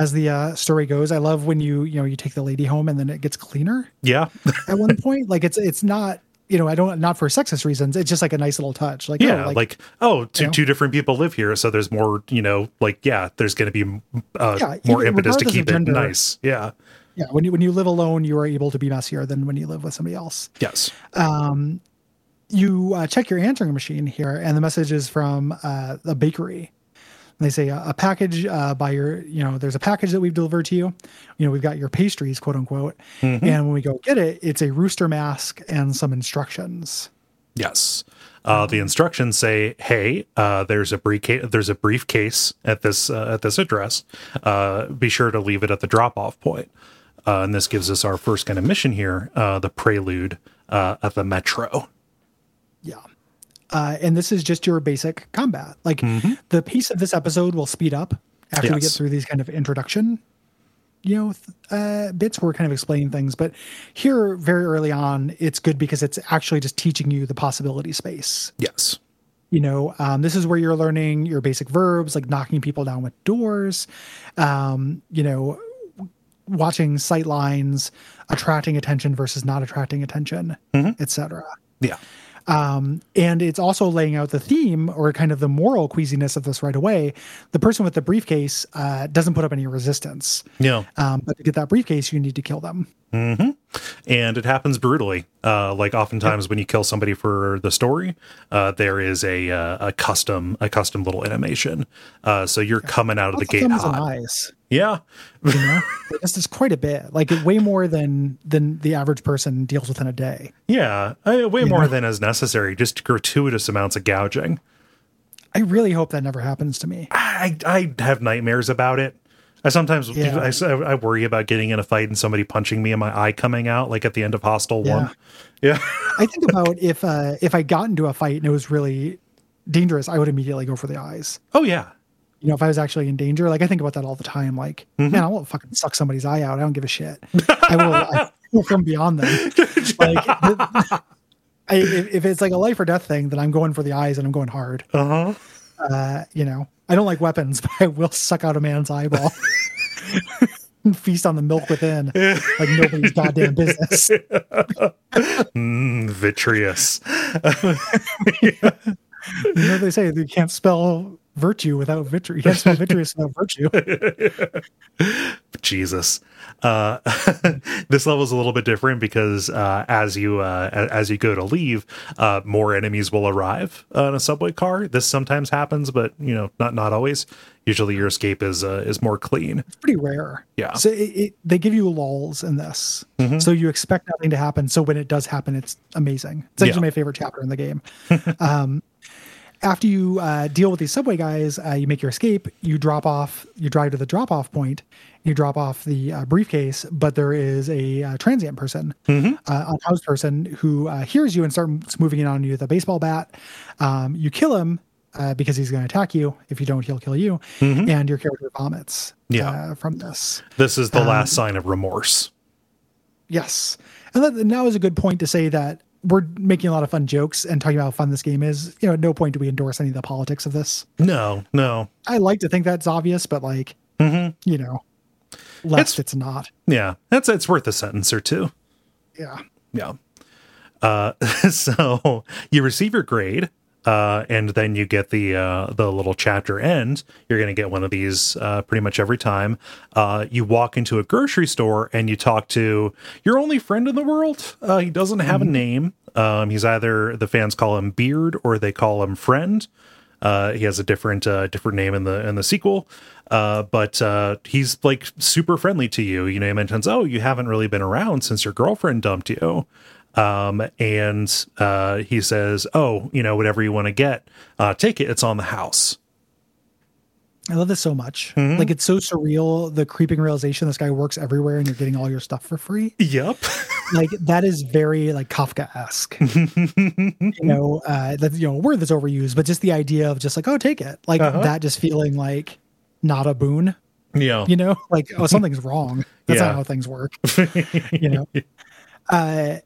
as the uh, story goes. I love when you you know you take the lady home and then it gets cleaner Yeah. at one point. Like it's it's not you know I don't not for sexist reasons. It's just like a nice little touch. Like yeah. oh, like, oh, two know? two different people live here, so there's more. You know, like yeah, there's going to be uh, Yeah, more impetus to keep it gender. nice. Yeah. yeah, when you when you live alone, you are able to be messier than when you live with somebody else. Yes. Um, You uh, check your answering machine here, and the message is from uh, a bakery. They say uh, a package uh, by your, you know, there's a package that we've delivered to you. You know, we've got your pastries, quote unquote. And when we go get it, it's a rooster mask and some instructions. Yes. Uh, the instructions say, "Hey, uh, there's a briefcase. There's a briefcase at this uh, at this address. Uh, be sure to leave it at the drop off point." Uh, and this gives us our first kind of mission here, uh, the prelude uh, at the metro. Yeah. Uh, and this is just your basic combat. Like the pace of this episode will speed up after we get through these kind of introduction, you know, th- uh, bits where we're kind of explaining things. But here, very early on, it's good because it's actually just teaching you the possibility space. Yes. You know, um, this is where you're learning your basic verbs, like knocking people down with doors. Um, you know, watching sight lines, attracting attention versus not attracting attention, etc. Yeah. Um, and it's also laying out the theme or kind of the moral queasiness of this right away. The person with the briefcase uh, doesn't put up any resistance. Yeah. Um, but to get that briefcase, you need to kill them. and it happens brutally. Uh, like oftentimes when you kill somebody for the story, uh, there is a uh, a custom a custom little animation. Uh, so you're coming out of the gate hot. eyes. Yeah, You know, this is quite a bit, like way more than than the average person deals with in a day. yeah, uh, way more than is necessary. Just gratuitous amounts of gouging. I really hope that never happens to me. I I have nightmares about it. I sometimes Yeah. I, I worry about getting in a fight and somebody punching me and my eye coming out like at the end of Hostel Yeah. One. Yeah, I think about if uh, if I got into a fight and it was really dangerous, I would immediately go for the eyes. oh yeah, You know, if I was actually in danger, like I think about that all the time. Like, man, I won't fucking suck somebody's eye out. I don't give a shit. I will, I will from beyond them. Like, I, if, if it's like a life or death thing, then I'm going for the eyes and I'm going hard. uh huh. Uh, you know, I don't like weapons, but I will suck out a man's eyeball. and Feast on the milk within, like nobody's goddamn business. Mm, vitreous. You know they say you can't spell virtue without vitreous. Yes, can't spell vitreous without virtue. Jesus. Uh, this level is a little bit different because uh, as you uh, as you go to leave, uh, more enemies will arrive on a subway car. This sometimes happens, but you know, not not always. Usually, your escape is uh, is more clean. It's pretty rare. Yeah. So it, it, they give you lulls in this, so you expect nothing to happen. So when it does happen, it's amazing. It's actually Yeah. my favorite chapter in the game. um, after you uh, deal with these subway guys, uh, you make your escape. You drop off. You drive to the drop off point. You drop off the uh, briefcase, but there is a uh, transient person, uh, house person who uh, hears you and starts moving in on you with a baseball bat. Um, you kill him uh, because he's going to attack you. If you don't, he'll kill you. And your character vomits Yeah. from this. This is the last sign of remorse. Yes. And that, now is a good point to say that we're making a lot of fun jokes and talking about how fun this game is. You know, at no point do we endorse any of the politics of this. No, no. I like to think that's obvious, but like, you know, left It's- it's, not. Yeah, that's it's worth a sentence or two. Yeah. Yeah. Uh, so you receive your grade, uh, and then you get the uh, the little chapter end. You're going to get one of these uh, pretty much every time. Uh, you walk into a grocery store and you talk to your only friend in the world. Uh, he doesn't have a name. Um, he's either the fans call him Beard or they call him Friend. Uh, he has a different uh, different name in the in the sequel, uh, but uh, he's like super friendly to you. You know, he mentions, "Oh, you haven't really been around since your girlfriend dumped you," um, and uh, he says, "Oh, you know, whatever you want to get, uh, take it. It's on the house." I love this so much. Mm-hmm. Like, it's so surreal. The creeping realization this guy works everywhere and you're getting all your stuff for free. Yep. like that is very like Kafka esque. you know, uh, that you know, a word that's overused, but just the idea of just like, oh, take it, like Uh-huh. that, just feeling like not a boon. yeah. You know, like oh, something's wrong. That's Yeah. not how things work. you know. Uh,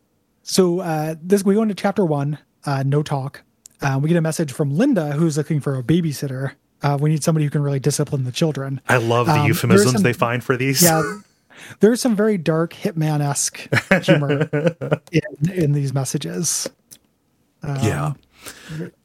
so uh, this we go into chapter one. Uh, no talk. Uh, we get a message from Linda who's looking for a babysitter. Uh, we need somebody who can really discipline the children. I love the Um, euphemisms some- they find for these. Yeah, there's some very dark hitman esque humor in, in these messages. yeah.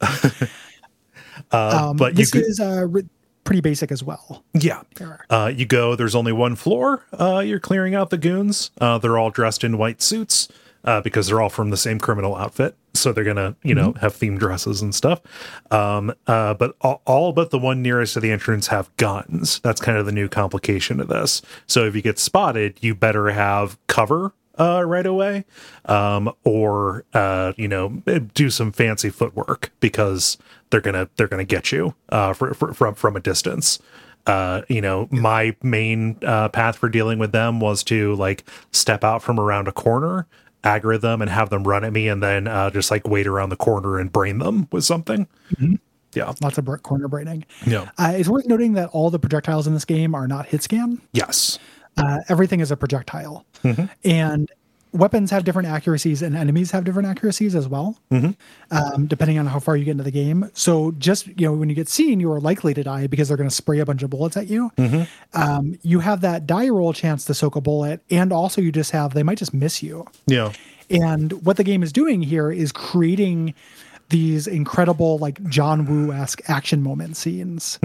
uh, Um, but this could, is uh, re- pretty basic as well. Yeah. Uh, you go, there's only one floor. Uh, you're clearing out the goons. Uh, they're all dressed in white suits uh, because they're all from the same criminal outfit. So they're going to, you know, have themed dresses and stuff. Um, uh, but all, all but the one nearest to the entrance have guns. That's kind of the new complication of this. So if you get spotted, you better have cover uh, right away, um, or uh, you know, do some fancy footwork because they're gonna they're gonna get you uh, for, for, from from a distance. Uh, you know, my main uh, path for dealing with them was to like step out from around a corner, aggro them, and have them run at me, and then uh, just like wait around the corner and brain them with something. Yeah. Lots of corner braining. Yeah. Uh, it's worth noting that all the projectiles in this game are not hit scan. Yes. Uh, everything is a projectile. Mm-hmm. And weapons have different accuracies and enemies have different accuracies as well, um, depending on how far you get into the game. So just you know, when you get seen, you are likely to die because they're going to spray a bunch of bullets at you. Um, you have that die roll chance to soak a bullet, and also you just have they might just miss you. Yeah. And what the game is doing here is creating these incredible, like John Woo esque action moment scenes.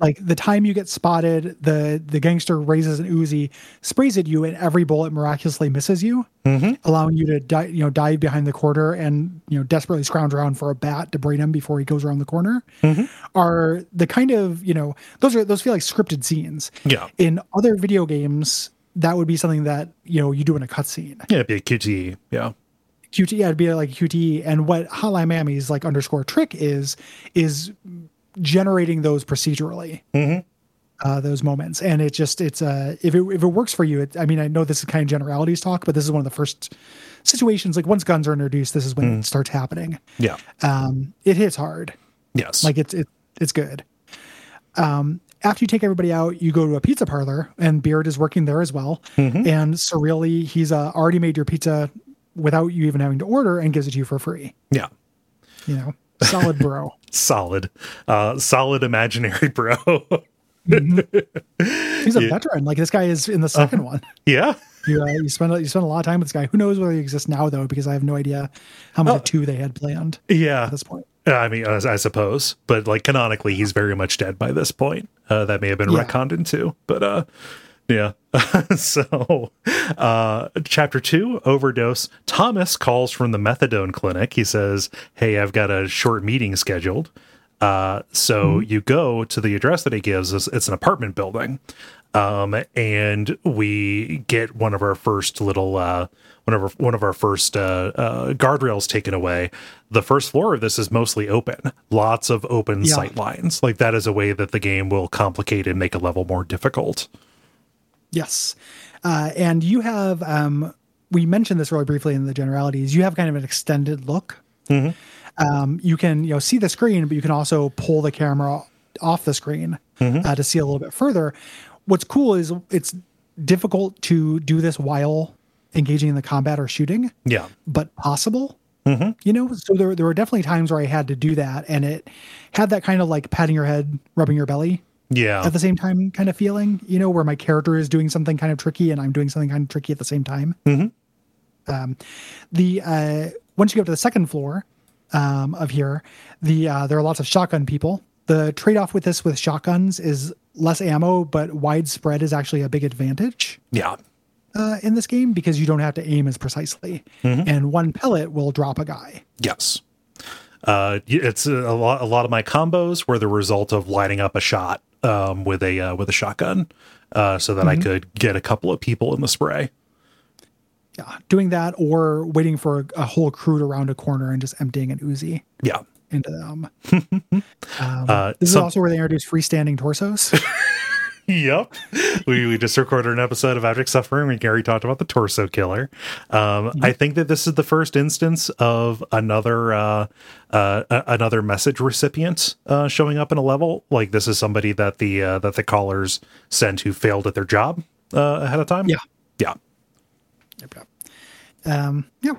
Like the time you get spotted, the the gangster raises an Uzi, sprays at you, and every bullet miraculously misses you, mm-hmm. allowing you to di- you know dive behind the corner and you know desperately scrounge around for a bat to brain him before he goes around the corner. Mm-hmm. Are the kind of you know those are those feel like scripted scenes. Yeah. In other video games, that would be something that you know you do in a cutscene. Yeah, it'd be a QTE. Yeah. QT, yeah, it'd be like QTE. And what Hotline Miami's like underscore trick is, is generating those procedurally, uh, those moments. And it just, it's, uh, if it, if it works for you, it, I mean, I know this is kind of generalities talk, but this is one of the first situations, like once guns are introduced, this is when it starts happening. Yeah. Um, it hits hard. Yes. Like it's, it, it's good. Um, after you take everybody out, you go to a pizza parlor, and Beard is working there as well. And surreally, he's uh, already made your pizza without you even having to order, and gives it to you for free. yeah. You know, solid bro. Solid. Uh solid imaginary bro. He's a veteran. Like this guy is in the 2nd one. yeah. You uh, you spend a- you spend a lot of time with this guy. Who knows whether he exists now though? Because I have no idea how much of two they had planned Yeah. at this point. I mean, I, I suppose, but like canonically, he's very much dead by this point. Uh, that may have been Yeah. retconned into, but uh, yeah. so, uh, chapter two, overdose. Thomas calls from the methadone clinic. He says, "Hey, I've got a short meeting scheduled." Uh, so you go to the address that he gives us. It's an apartment building, um, and we get one of our first little uh, one of our, one of our first uh, uh, guardrails taken away. The first floor of this is mostly open, lots of open Yeah. sight lines. Like that is a way that the game will complicate and make a level more difficult. Yes, uh, and you have um, we mentioned this really briefly in the generalities. You have kind of an extended look. Um, you can you know see the screen, but you can also pull the camera off the screen uh, to see a little bit further. What's cool is it's difficult to do this while engaging in the combat or shooting. Yeah, but possible. You know, so there there were definitely times where I had to do that, and it had that kind of like patting your head, rubbing your belly yeah, at the same time kind of feeling. You know, where my character is doing something kind of tricky and I'm doing something kind of tricky at the same time. Um, the uh, once you go to the second floor um, of here, the uh, there are lots of shotgun people. The trade off with this with shotguns is less ammo, but widespread is actually a big advantage yeah, uh, in this game because you don't have to aim as precisely, and one pellet will drop a guy. yes. Uh, it's a lot. A lot of my combos were the result of lining up a shot um, with a uh, with a shotgun, uh, so that I could get a couple of people in the spray. Yeah, doing that or waiting for a, a whole crew to round a corner and just emptying an Uzi Yeah, into them. um, Uh, this is also where they introduce freestanding torsos. yep. We, we just recorded an episode of Abject Suffering and Gary talked about the torso killer. Um, I think that this is the first instance of another uh, uh, another message recipient uh, showing up in a level. Like this is somebody that the uh, that the callers sent who failed at their job uh, ahead of time. Yeah. yeah, Yep, yep. Um, yeah.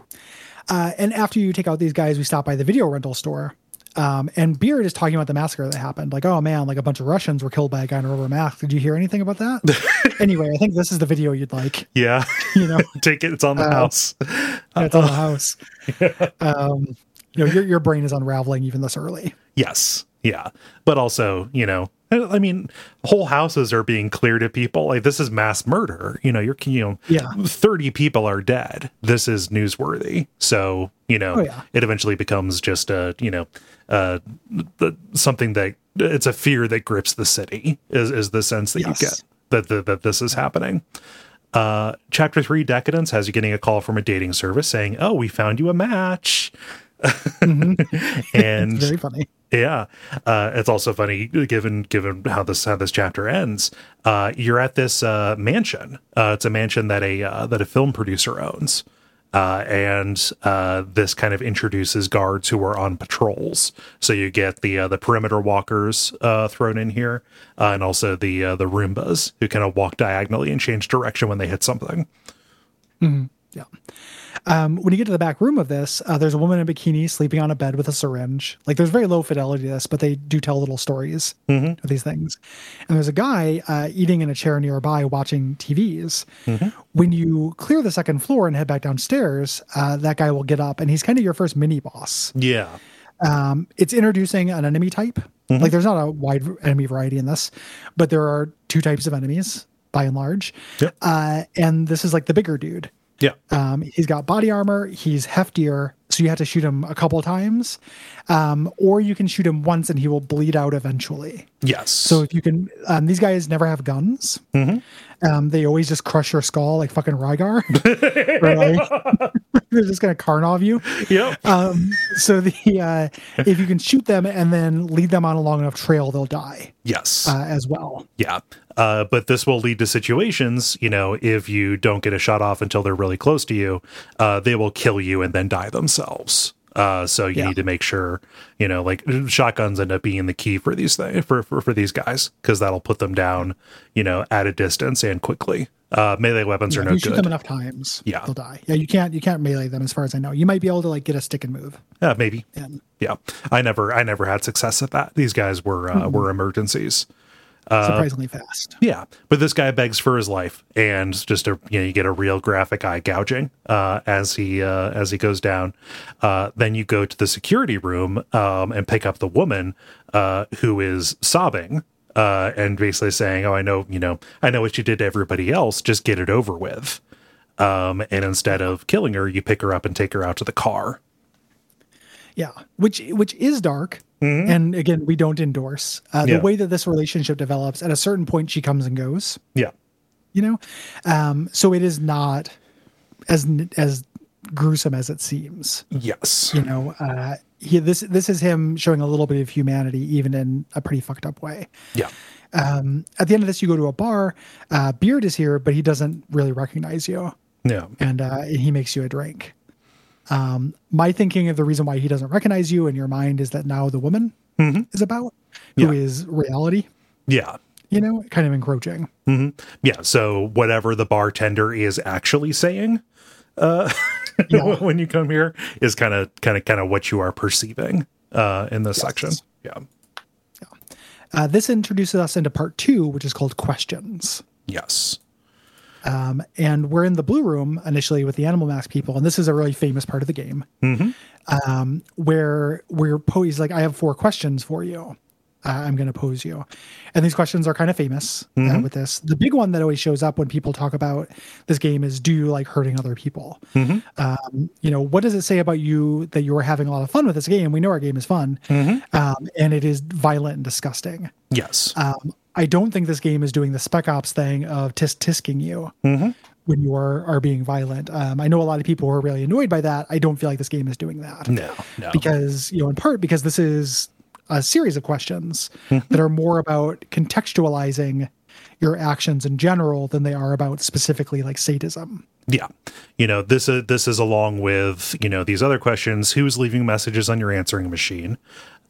Uh, and after you take out these guys, we stop by the video rental store. Um, and Beard is talking about the massacre that happened. Like, oh man, like a bunch of Russians were killed by a guy in a rubber mask. Did you hear anything about that? anyway, I think this is the video you'd like. yeah. You know, Take it. It's on the Uh, house. it's on the house. Um, you know, your your brain is unraveling even this early. Yes. Yeah. But also, you know, I mean, whole houses are being cleared of people. Like this is mass murder. You know, you're you know, Yeah. 30 people are dead. This is newsworthy. So, you know, Oh, yeah. it eventually becomes just a, you know, uh the, something that it's a fear that grips the city is is the sense that Yes. you get that that, that this is happening. Uh, chapter three, Decadence, has you getting a call from a dating service saying, "Oh, we found you a match," and It's very funny. yeah, uh, it's also funny given given how this how this chapter ends. Uh, you're at this uh, mansion. Uh, it's a mansion that a uh, that a film producer owns, uh, and uh, this kind of introduces guards who are on patrols. So you get the uh, the perimeter walkers uh, thrown in here, uh, and also the uh, the Roombas who kind of walk diagonally and change direction when they hit something. Yeah. Um, when you get to the back room of this, uh, there's a woman in a bikini sleeping on a bed with a syringe. Like there's very low fidelity to this, but they do tell little stories of these things. And there's a guy uh, eating in a chair nearby watching TVs. When you clear the second floor and head back downstairs, uh, that guy will get up and he's kind of your first mini boss. Yeah. Um, it's introducing an enemy type. Like there's not a wide enemy variety in this, but there are two types of enemies by and large. Yep. Uh, and this is like the bigger dude. Yeah. Um, he's got body armor. He's heftier, so you have to shoot him a couple of times, um, or you can shoot him once and he will bleed out eventually. Yes. So if you can, um, these guys never have guns. Um, they always just crush your skull like fucking Rygar. They're just gonna Karnov you. yep. Um, so the uh, if you can shoot them and then lead them on a long enough trail, they'll die yes. uh, as well. Yeah. Uh, but this will lead to situations, you know, if you don't get a shot off until they're really close to you, uh, they will kill you and then die themselves. Uh, so you Yeah. need to make sure, you know, like shotguns end up being the key for these things for for, for these guys because that'll put them down, you know, at a distance and quickly. Uh, melee weapons are if no you shoot good. them enough times, Yeah. they'll die. Yeah, you can't you can't melee them as far as I know. You might be able to like get a stick and move. Yeah, maybe. And Yeah. I never I never had success at that. These guys were uh, were emergencies. Uh, surprisingly fast. Yeah, but this guy begs for his life, and just a you know you get a real graphic eye gouging uh, as he uh, as he goes down. Uh, then you go to the security room um, and pick up the woman uh, who is sobbing uh, and basically saying, "Oh, I know, you know, I know what you did to everybody else. Just get it over with." Um, and instead of killing her, you pick her up and take her out to the car. Yeah, which which is dark, and again, we don't endorse uh, the Yeah. way that this relationship develops. At a certain point, she comes and goes. Yeah, You know, um, so it is not as as gruesome as it seems. yes, You know, uh, he this this is him showing a little bit of humanity, even in a pretty fucked up way. yeah, Um, at the end of this, you go to a bar. Uh, Beard is here, but he doesn't really recognize you. yeah, and uh, he makes you a drink. Um, my thinking of the reason why he doesn't recognize you in your mind is that now the woman is about, who is Yeah. reality, yeah. you know, kind of encroaching. Yeah, so whatever the bartender is actually saying uh Yeah. when you come here is kind of kind of kind of what you are perceiving uh in this section. Yeah. Uh, this introduces us into part two, which is called questions. Yes. Um, and we're in the blue room initially with the animal mask people, and this is a really famous part of the game, um, where we're po- like, "I have four questions for you. Uh, I'm going to pose you," and these questions are kind of famous uh, with this. The big one that always shows up when people talk about this game is, "Do you like hurting other people?" Um, you know, what does it say about you that you are having a lot of fun with this game? We know our game is fun, um, and it is violent and disgusting. Yes. I don't think this game is doing the spec ops thing of tisk tisking you when you are, are being violent. Um, I know a lot of people are really annoyed by that. I don't feel like this game is doing that no. No. because, you know, in part because this is a series of questions that are more about contextualizing your actions in general than they are about specifically like sadism. Yeah. You know, this is this is along with, you know, these other questions, who's leaving messages on your answering machine?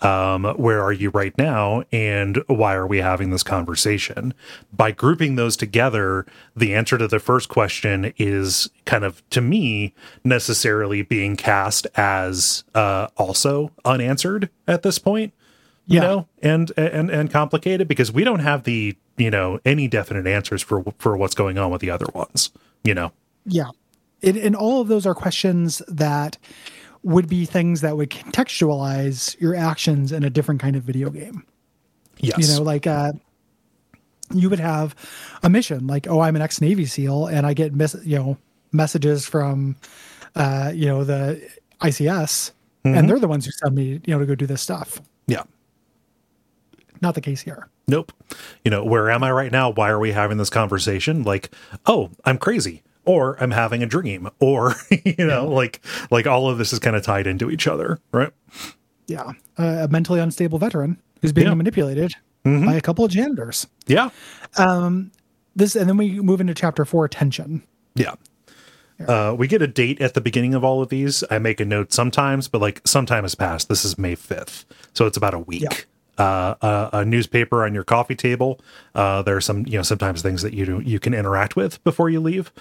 Um, where are you right now and why are we having this conversation? By grouping those together, the answer to the first question is kind of to me necessarily being cast as uh also unanswered at this point. You Yeah. know, and and and complicated because we don't have the, you know, any definite answers for for what's going on with the other ones, you know. Yeah. And, and all of those are questions that would be things that would contextualize your actions in a different kind of video game. Yes. You know, like uh, you would have a mission like, oh, I'm an ex Navy SEAL and I get mis- you know messages from uh, you know the ICS, and they're the ones who send me you know to go do this stuff. yeah. Not the case here. Nope. You know, where am I right now? Why are we having this conversation? Like, oh, I'm crazy, or I'm having a dream, or you know, like like all of this is kind of tied into each other, right? Yeah, uh, a mentally unstable veteran who's being Yeah. Mm-hmm. manipulated by a couple of janitors. Yeah. Um This, and then we move into chapter four, tension. Yeah. Uh, we get a date at the beginning of all of these. I make a note sometimes, but like some time has passed. This is May 5th. So it's about a week. Uh, a, a newspaper on your coffee table. Uh, there are some, you know, sometimes things that you you can interact with before you leave.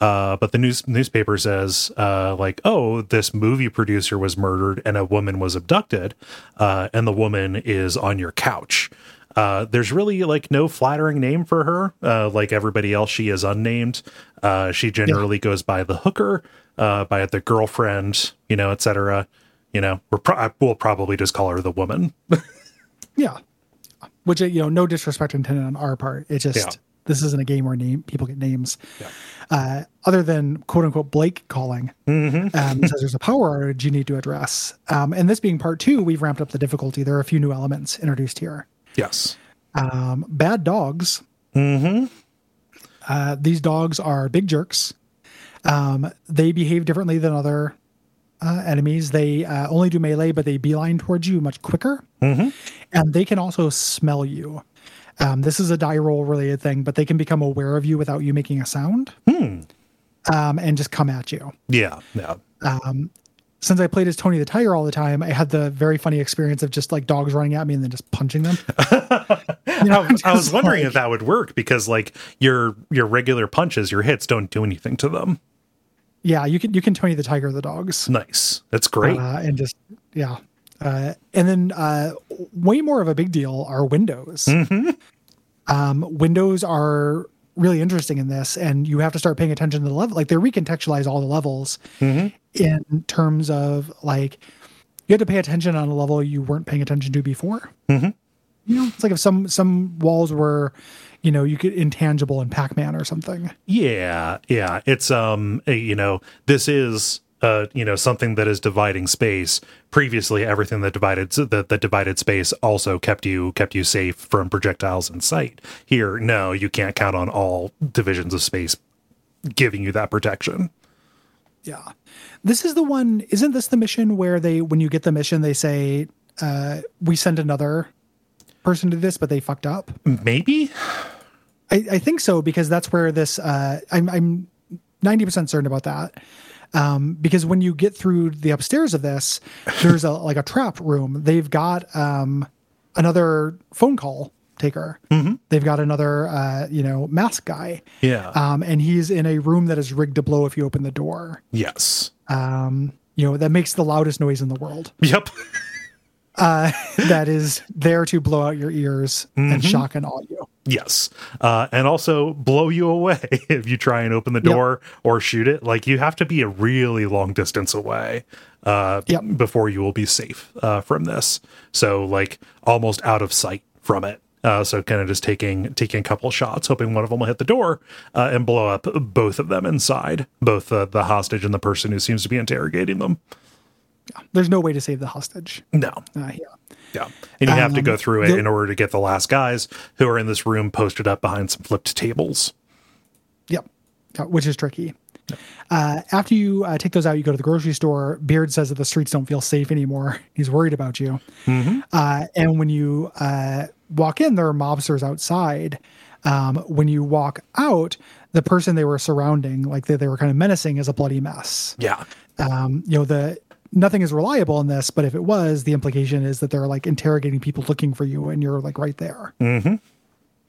Uh, but the news newspaper says, uh, like, oh, this movie producer was murdered and a woman was abducted, uh, and the woman is on your couch. Uh, there's really like no flattering name for her. Uh, like everybody else, she is unnamed. Uh, she generally yeah. goes by the hooker, uh, by the girlfriend, you know, etc. You know, we're pro- we'll probably just call her the woman. yeah, which you know, no disrespect intended on our part. It just yeah. this isn't a game where name people get names. Yeah. Uh, other than quote unquote Blake calling, mm-hmm. um, says there's a power outage you need to address. Um, and this being part two, we've ramped up the difficulty. There are a few new elements introduced here. Yes. Um, bad dogs. Mm-hmm. Uh, these dogs are big jerks. Um, they behave differently than other uh, enemies. They uh, only do melee, but they beeline towards you much quicker. Mm-hmm. And they can also smell you. Um, this is a die roll related thing, but they can become aware of you without you making a sound. Hmm. Um, and just come at you. Yeah, yeah. Um, since I played as Tony the Tiger all the time, I had the very funny experience of just like dogs running at me and then just punching them. you know, I was wondering like, if that would work because like your your regular punches, your hits don't do anything to them. Yeah, you can you can Tony the Tiger the dogs. Nice, that's great. Uh, and just yeah, uh, and then uh, way more of a big deal are windows. Mm-hmm. Um, windows are really interesting in this, and you have to start paying attention to the level. Like they recontextualize all the levels mm-hmm. in terms of like you have to pay attention on a level you weren't paying attention to before. Mm-hmm. You know, it's like if some some walls were, you know, you get intangible in Pac Man or something. Yeah, yeah. It's um, you know, this is uh, you know, something that is dividing space. Previously, everything that divided that, that divided space also kept you kept you safe from projectiles in sight. Here, no, you can't count on all divisions of space giving you that protection. Yeah, this is the one. Isn't this the mission where they, when you get the mission, they say, uh, "We sent another person to this, but they fucked up." Maybe. I, I think so because that's where this. Uh, I'm I'm ninety percent certain about that um, because when you get through the upstairs of this, there's a like a trap room. They've got um, another phone call taker. Mm-hmm. They've got another uh, you know mask guy. Yeah, um, and he's in a room that is rigged to blow if you open the door. Yes. Um, you know that makes the loudest noise in the world. Yep. uh, that is there to blow out your ears mm-hmm. and shock and awe you. Yes. Uh, and also blow you away if you try and open the door yep. or shoot it. Like you have to be a really long distance away uh, yep. before you will be safe uh, from this. So like almost out of sight from it. Uh, so kind of just taking taking a couple shots, hoping one of them will hit the door uh, and blow up both of them inside, both uh, the hostage and the person who seems to be interrogating them. Yeah. There's no way to save the hostage. No. Uh, yeah. Yeah. And you um, have to go um, through it the, in order to get the last guys who are in this room posted up behind some flipped tables. Yep. Which is tricky. Yep. Uh, after you uh, take those out, you go to the grocery store. Beard says that the streets don't feel safe anymore. He's worried about you. Mm-hmm. Uh, and when you uh, walk in, there are mobsters outside. Um, when you walk out, the person they were surrounding, like they, they were kind of menacing, is a bloody mess. Yeah. Um, you know, the nothing is reliable in this, but if it was, the implication is that they're like interrogating people looking for you and you're like right there. Mm-hmm.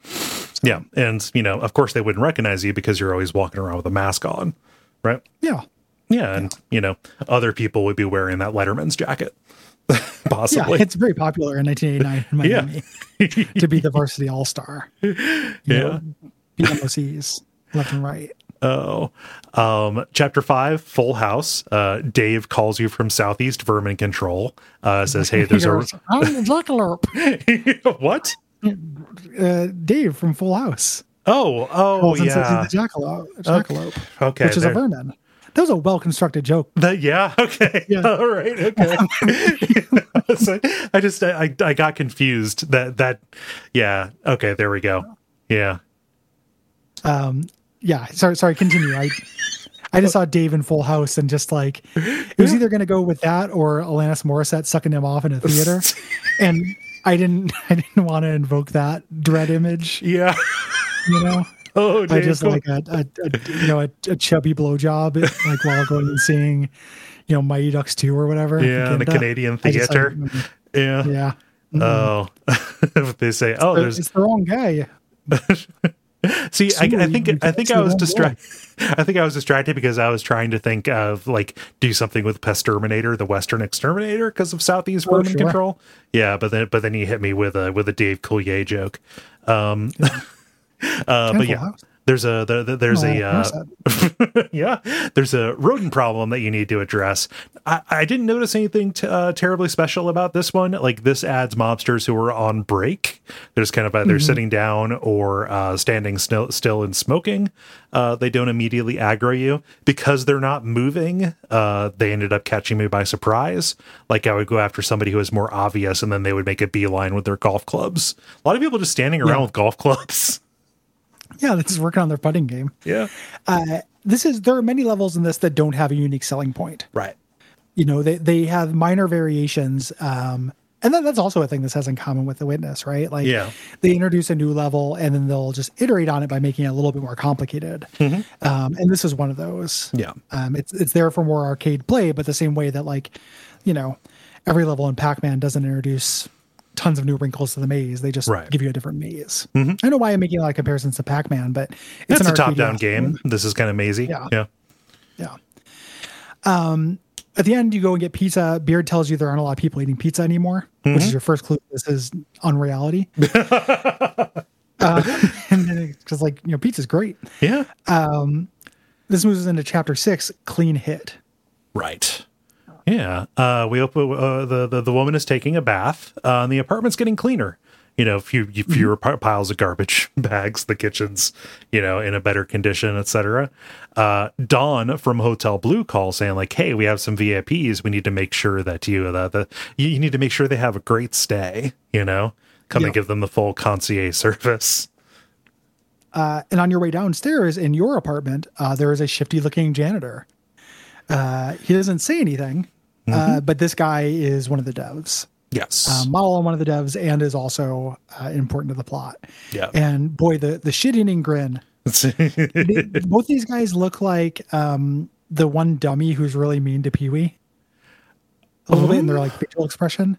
So. Yeah. And, you know, of course they wouldn't recognize you because you're always walking around with a mask on, right? Yeah. Yeah. And, yeah. you know, other people would be wearing that Letterman's jacket. Possibly. Yeah, it's very popular in 1989 in Miami to be the varsity all star. Yeah. Know, left and right. Oh, um, chapter five, Full House. Uh, Dave calls you from Southeast Vermin Control. Uh, says, "Hey, there's a jackalope." what? Uh, Dave from Full House. Oh, oh, yeah, the jackalope, jackalope, okay, okay which is there. a vermin. That was a well constructed joke. That, yeah. Okay. Yeah. All right. Okay. so I just I I got confused. That that yeah. Okay. There we go. Yeah. Um yeah, sorry, sorry, continue. I I just saw Dave in Full House and just like it was either going to go with that or Alanis Morissette sucking him off in a theater, and I didn't I didn't want to invoke that dread image. Yeah, you know. Oh, I just like a, a, a, you know a, a chubby blowjob like while going and seeing you know Mighty Ducks two or whatever. Yeah, in the Canadian theater. Like, yeah, yeah. Oh, they say, "Oh, there's it's the wrong guy. See, I, I think I think I was distracted. I think I was distracted because I was trying to think of like do something with Pesterminator, the Western Exterminator, because of Southeast Oh, Vermin sure. Control. Yeah, but then but then he hit me with a with a Dave Coulier joke. Um, uh, but yeah. There's a the, the- there's Oh, a uh, yeah, there's a rodent problem that you need to address. I, I didn't notice anything t- uh, terribly special about this one. Like this adds mobsters who are on break. There's kind of either sitting down or uh, standing still, still and smoking. Uh, they don't immediately aggro you because they're not moving. Uh, they ended up catching me by surprise. Like I would go after somebody who was more obvious, and then they would make a beeline with their golf clubs. A lot of people just standing around Yeah. with golf clubs. Yeah, this is working on their putting game. yeah, Uh, this is there are many levels in this that don't have a unique selling point. right. You know, they they have minor variations. Um, and that, that's also a thing this has in common with the witness, right? Like, Yeah. they introduce a new level and then they'll just iterate on it by making it a little bit more complicated. Mm-hmm. Um, and this is one of those. Yeah. Um, it's it's there for more arcade play, but the same way that like, you know, every level in Pac-Man doesn't introduce tons of new wrinkles to the maze. They just Right. give you a different maze. I know why I'm making a lot of comparisons to Pac-Man, but it's an a top-down game. This is kind of mazy. Yeah. yeah. Yeah. Um, at the end, you go and get pizza. Beard tells you there aren't a lot of people eating pizza anymore, which is your first clue. This is unreality. uh, and then it's like, you know, pizza's great. Yeah. This moves us into chapter six, clean hit. Right. Yeah. Uh, we open. Uh, the, the the woman is taking a bath. Uh, and the apartment's getting cleaner. You know, few fewer pi- piles of garbage bags. The kitchen's you know in a better condition, etc. Uh, Dawn from Hotel Blue calls saying like, "Hey, we have some VIPs. We need to make sure that you that the you, you need to make sure they have a great stay. You know, come Yeah. and give them the full concierge service." Uh, and on your way downstairs in your apartment, uh, there is a shifty looking janitor. Uh, he doesn't say anything, uh, but this guy is one of the devs. Yes. um, model on one of the devs and is also uh, important to the plot. Yeah. And boy, the the shit eating grin. They- both these guys look like um, the one dummy who's really mean to Pee Wee. A little bit in their like facial expression.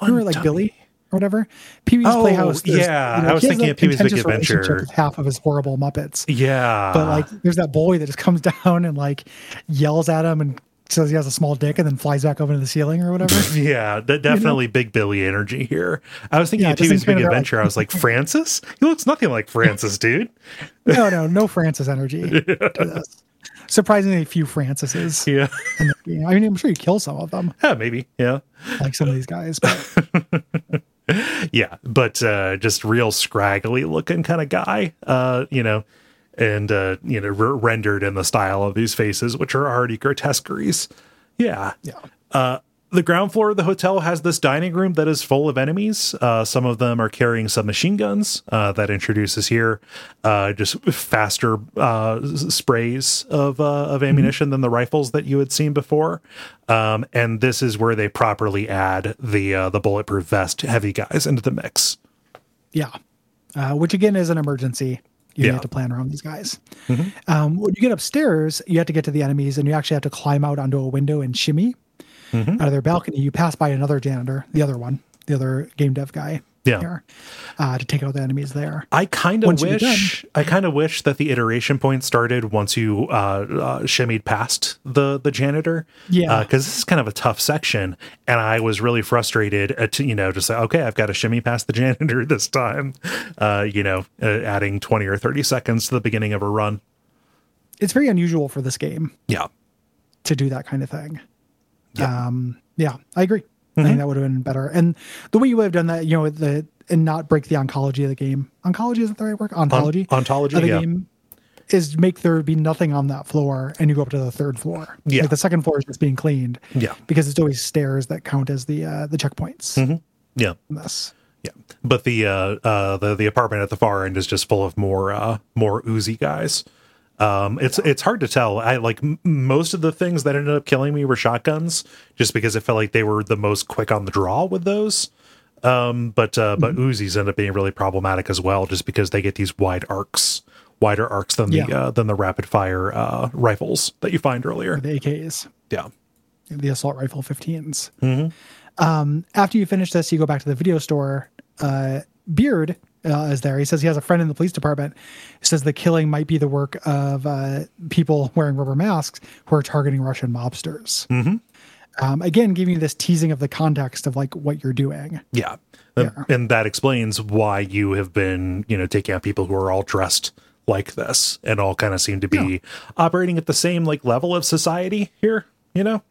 Remember like dummy. Billy or whatever? Pee Wee's Oh, Playhouse. yeah. I was he has thinking of Pee-wee's Big relationship Adventure. With half of his horrible Muppets. yeah. But like, there's that boy that just comes down and like yells at him and says he has a small dick and then flies back up into the ceiling or whatever. Yeah, de- definitely Big Billy energy here. I was thinking Yeah, of it Big of like- Adventure. I was like, Francis? He looks nothing like Francis, dude. no, no, no Francis energy to this. Surprisingly few Francis's. Yeah. the. I mean, I'm sure you kill some of them, yeah, maybe. Yeah. like some of these guys. But Yeah. But uh, just real scraggly looking kind of guy, uh, you know, and, uh, you know, re- rendered in the style of these faces, which are already grotesqueries. Yeah. yeah, Uh, the ground floor of the hotel has this dining room that is full of enemies. Uh, some of them are carrying submachine guns. Uh, that introduces here uh, just faster uh, sprays of uh, of ammunition than the rifles that you had seen before. Um, and this is where they properly add the uh, the bulletproof vest heavy guys into the mix. yeah. Uh, which again is an emergency. You Yeah. have to plan around these guys. Um, when you get upstairs, you have to get to the enemies, and you actually have to climb out onto a window and shimmy out of their balcony. You pass by another janitor, the other one, the other game dev guy. Yeah. here, uh, to take out the enemies there. I kind of Once you get wish I kind of wish that the iteration point started once you uh, uh shimmied past the the janitor. Yeah. because this is kind of a tough section, and I was really frustrated at you know just like okay, I've got to shimmy past the janitor this time. Uh, you know, uh, adding twenty or thirty seconds to the beginning of a run. It's very unusual for this game Yeah, to do that kind of thing. Um, yeah, I agree. I think that would have been better. And the way you would have done that, you know, the and not break the oncology of the game. Oncology isn't the right word. Ontology. ontology, of the yeah. game is make there be nothing on that floor, and you go up to the third floor. Yeah. like the second floor is just being cleaned. Yeah. because it's always stairs that count as the uh, the checkpoints. yeah. in This. Yeah, but the uh, uh, the the apartment at the far end is just full of more uh, more oozy guys. Um, it's it's hard to tell. I like m- most of the things that ended up killing me were shotguns, just because it felt like they were the most quick on the draw with those. Um, but uh, but Uzis end up being really problematic as well, just because they get these wide arcs, wider arcs than the Yeah. uh, than the rapid fire uh, rifles that you find earlier. The AKs. Yeah, the assault rifle 15s. Um, after you finish this, you go back to the video store. Uh, Beard uh, is there. He says he has a friend in the police department. He says the killing might be the work of uh, people wearing rubber masks who are targeting Russian mobsters. Mm-hmm. Um, again, giving you this teasing of the context of like what you're doing. Yeah. Yeah. And that explains why you have been, you know, taking out people who are all dressed like this and all kind of seem to be Yeah. operating at the same like level of society here, you know?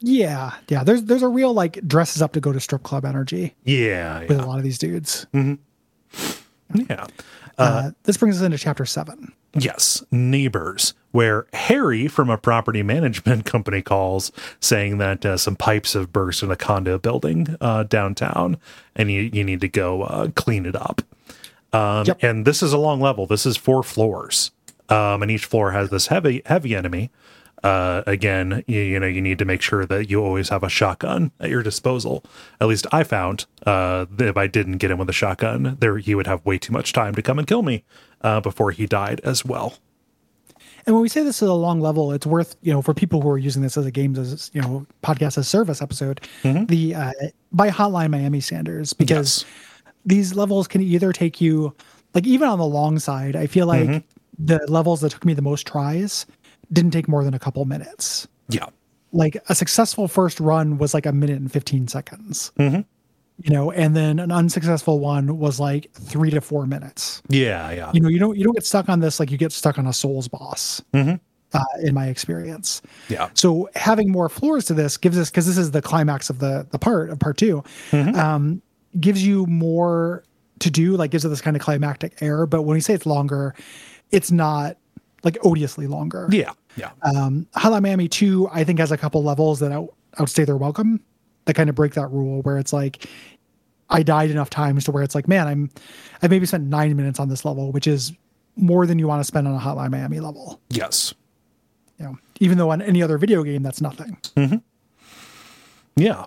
Yeah, yeah. There's there's a real like dresses up to go to strip club energy Yeah. with Yeah. a lot of these dudes. Yeah. Uh, this brings us into chapter seven. Yes, neighbors, where Harry from a property management company calls saying that uh, some pipes have burst in a condo building uh, downtown and you, you need to go uh, clean it up. Um, Yep. And this is a long level. This is four floors. Um, and each floor has this heavy, heavy enemy. Uh, again, you, you know, you need to make sure that you always have a shotgun at your disposal. At least I found uh, that if I didn't get him with a shotgun, there he would have way too much time to come and kill me uh, before he died as well. And when we say this is a long level, it's worth you know for people who are using this as a games as you know podcast as service episode. The uh, by Hotline Miami Sanders because these levels can either take you like even on the long side. I feel like the levels that took me the most tries didn't take more than a couple minutes. Yeah. Like a successful first run was like a minute and fifteen seconds. You know, and then an unsuccessful one was like three to four minutes. Yeah, yeah. You know, you don't you don't get stuck on this like you get stuck on a Souls boss. Uh, in my experience, Yeah. so having more floors to this gives us because this is the climax of the the part of part 2 um, gives you more to do. Like gives it this kind of climactic air. But when we say it's longer, it's not like odiously longer. Yeah. Yeah. Um, Hotline Miami 2, I think, has a couple levels that out, outstay their welcome that kind of break that rule where it's like, I died enough times to where it's like, man, I'm, I maybe spent nine minutes on this level, which is more than you want to spend on a Hotline Miami level. yes. You know, even though on any other video game, that's nothing. Yeah.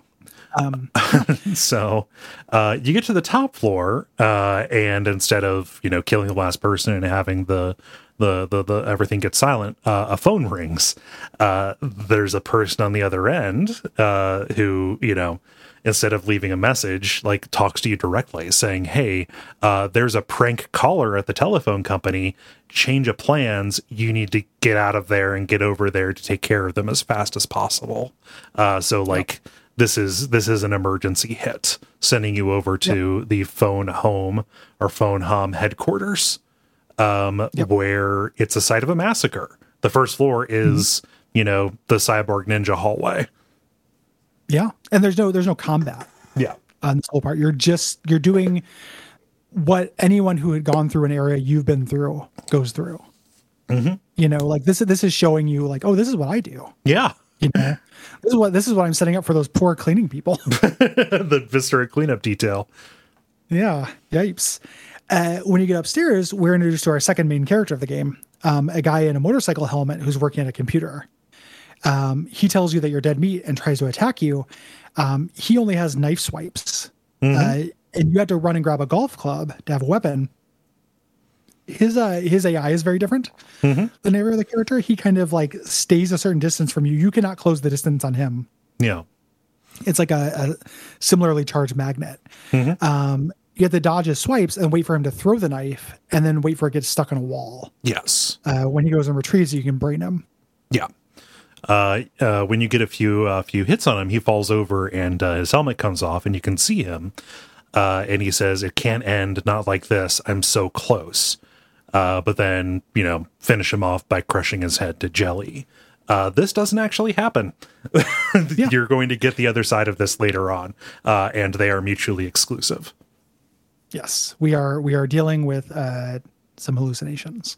Um, So uh, you get to the top floor, uh, and instead of you know killing the last person and having the the the, the everything gets silent, uh, a phone rings. Uh, there's a person on the other end uh, who you know instead of leaving a message like talks to you directly saying hey uh, there's a prank caller at the telephone company. Change of plans. You need to get out of there and get over there to take care of them as fast as possible. Uh, so like this is this is an emergency hit sending you over to the phone home or phone hum headquarters um where it's a site of a massacre the first floor is you know the cyborg ninja hallway yeah, and there's no there's no combat yeah on this whole part. You're just you're doing what anyone who had gone through an area you've been through goes through. You know, like this this is showing you like, oh, this is what I do. yeah You know, this is what this is what I'm setting up for those poor cleaning people. the Vista cleanup detail yeah, yipes. Uh, when you get upstairs, we're introduced to our second main character of the game, um, a guy in a motorcycle helmet who's working at a computer. Um, he tells you that you're dead meat and tries to attack you. Um, he only has knife swipes, uh, and you have to run and grab a golf club to have a weapon. His uh, his AI is very different than of the character. He kind of like stays a certain distance from you. You cannot close the distance on him. yeah It's like a, a similarly charged magnet. Um, you have to dodge his swipes and wait for him to throw the knife, and then wait for it to get stuck on a wall. yes Uh, when he goes and retrieves, you can brain him. Yeah. Uh, uh, when you get a few uh, few hits on him, he falls over and uh, his helmet comes off, and you can see him. Uh, and he says, "It can't end not like this. I'm so close." Uh, but then, you know, finish him off by crushing his head to jelly. Uh, this doesn't actually happen. You're going to get the other side of this later on, uh, and they are mutually exclusive. Yes, we are we are dealing with uh, some hallucinations.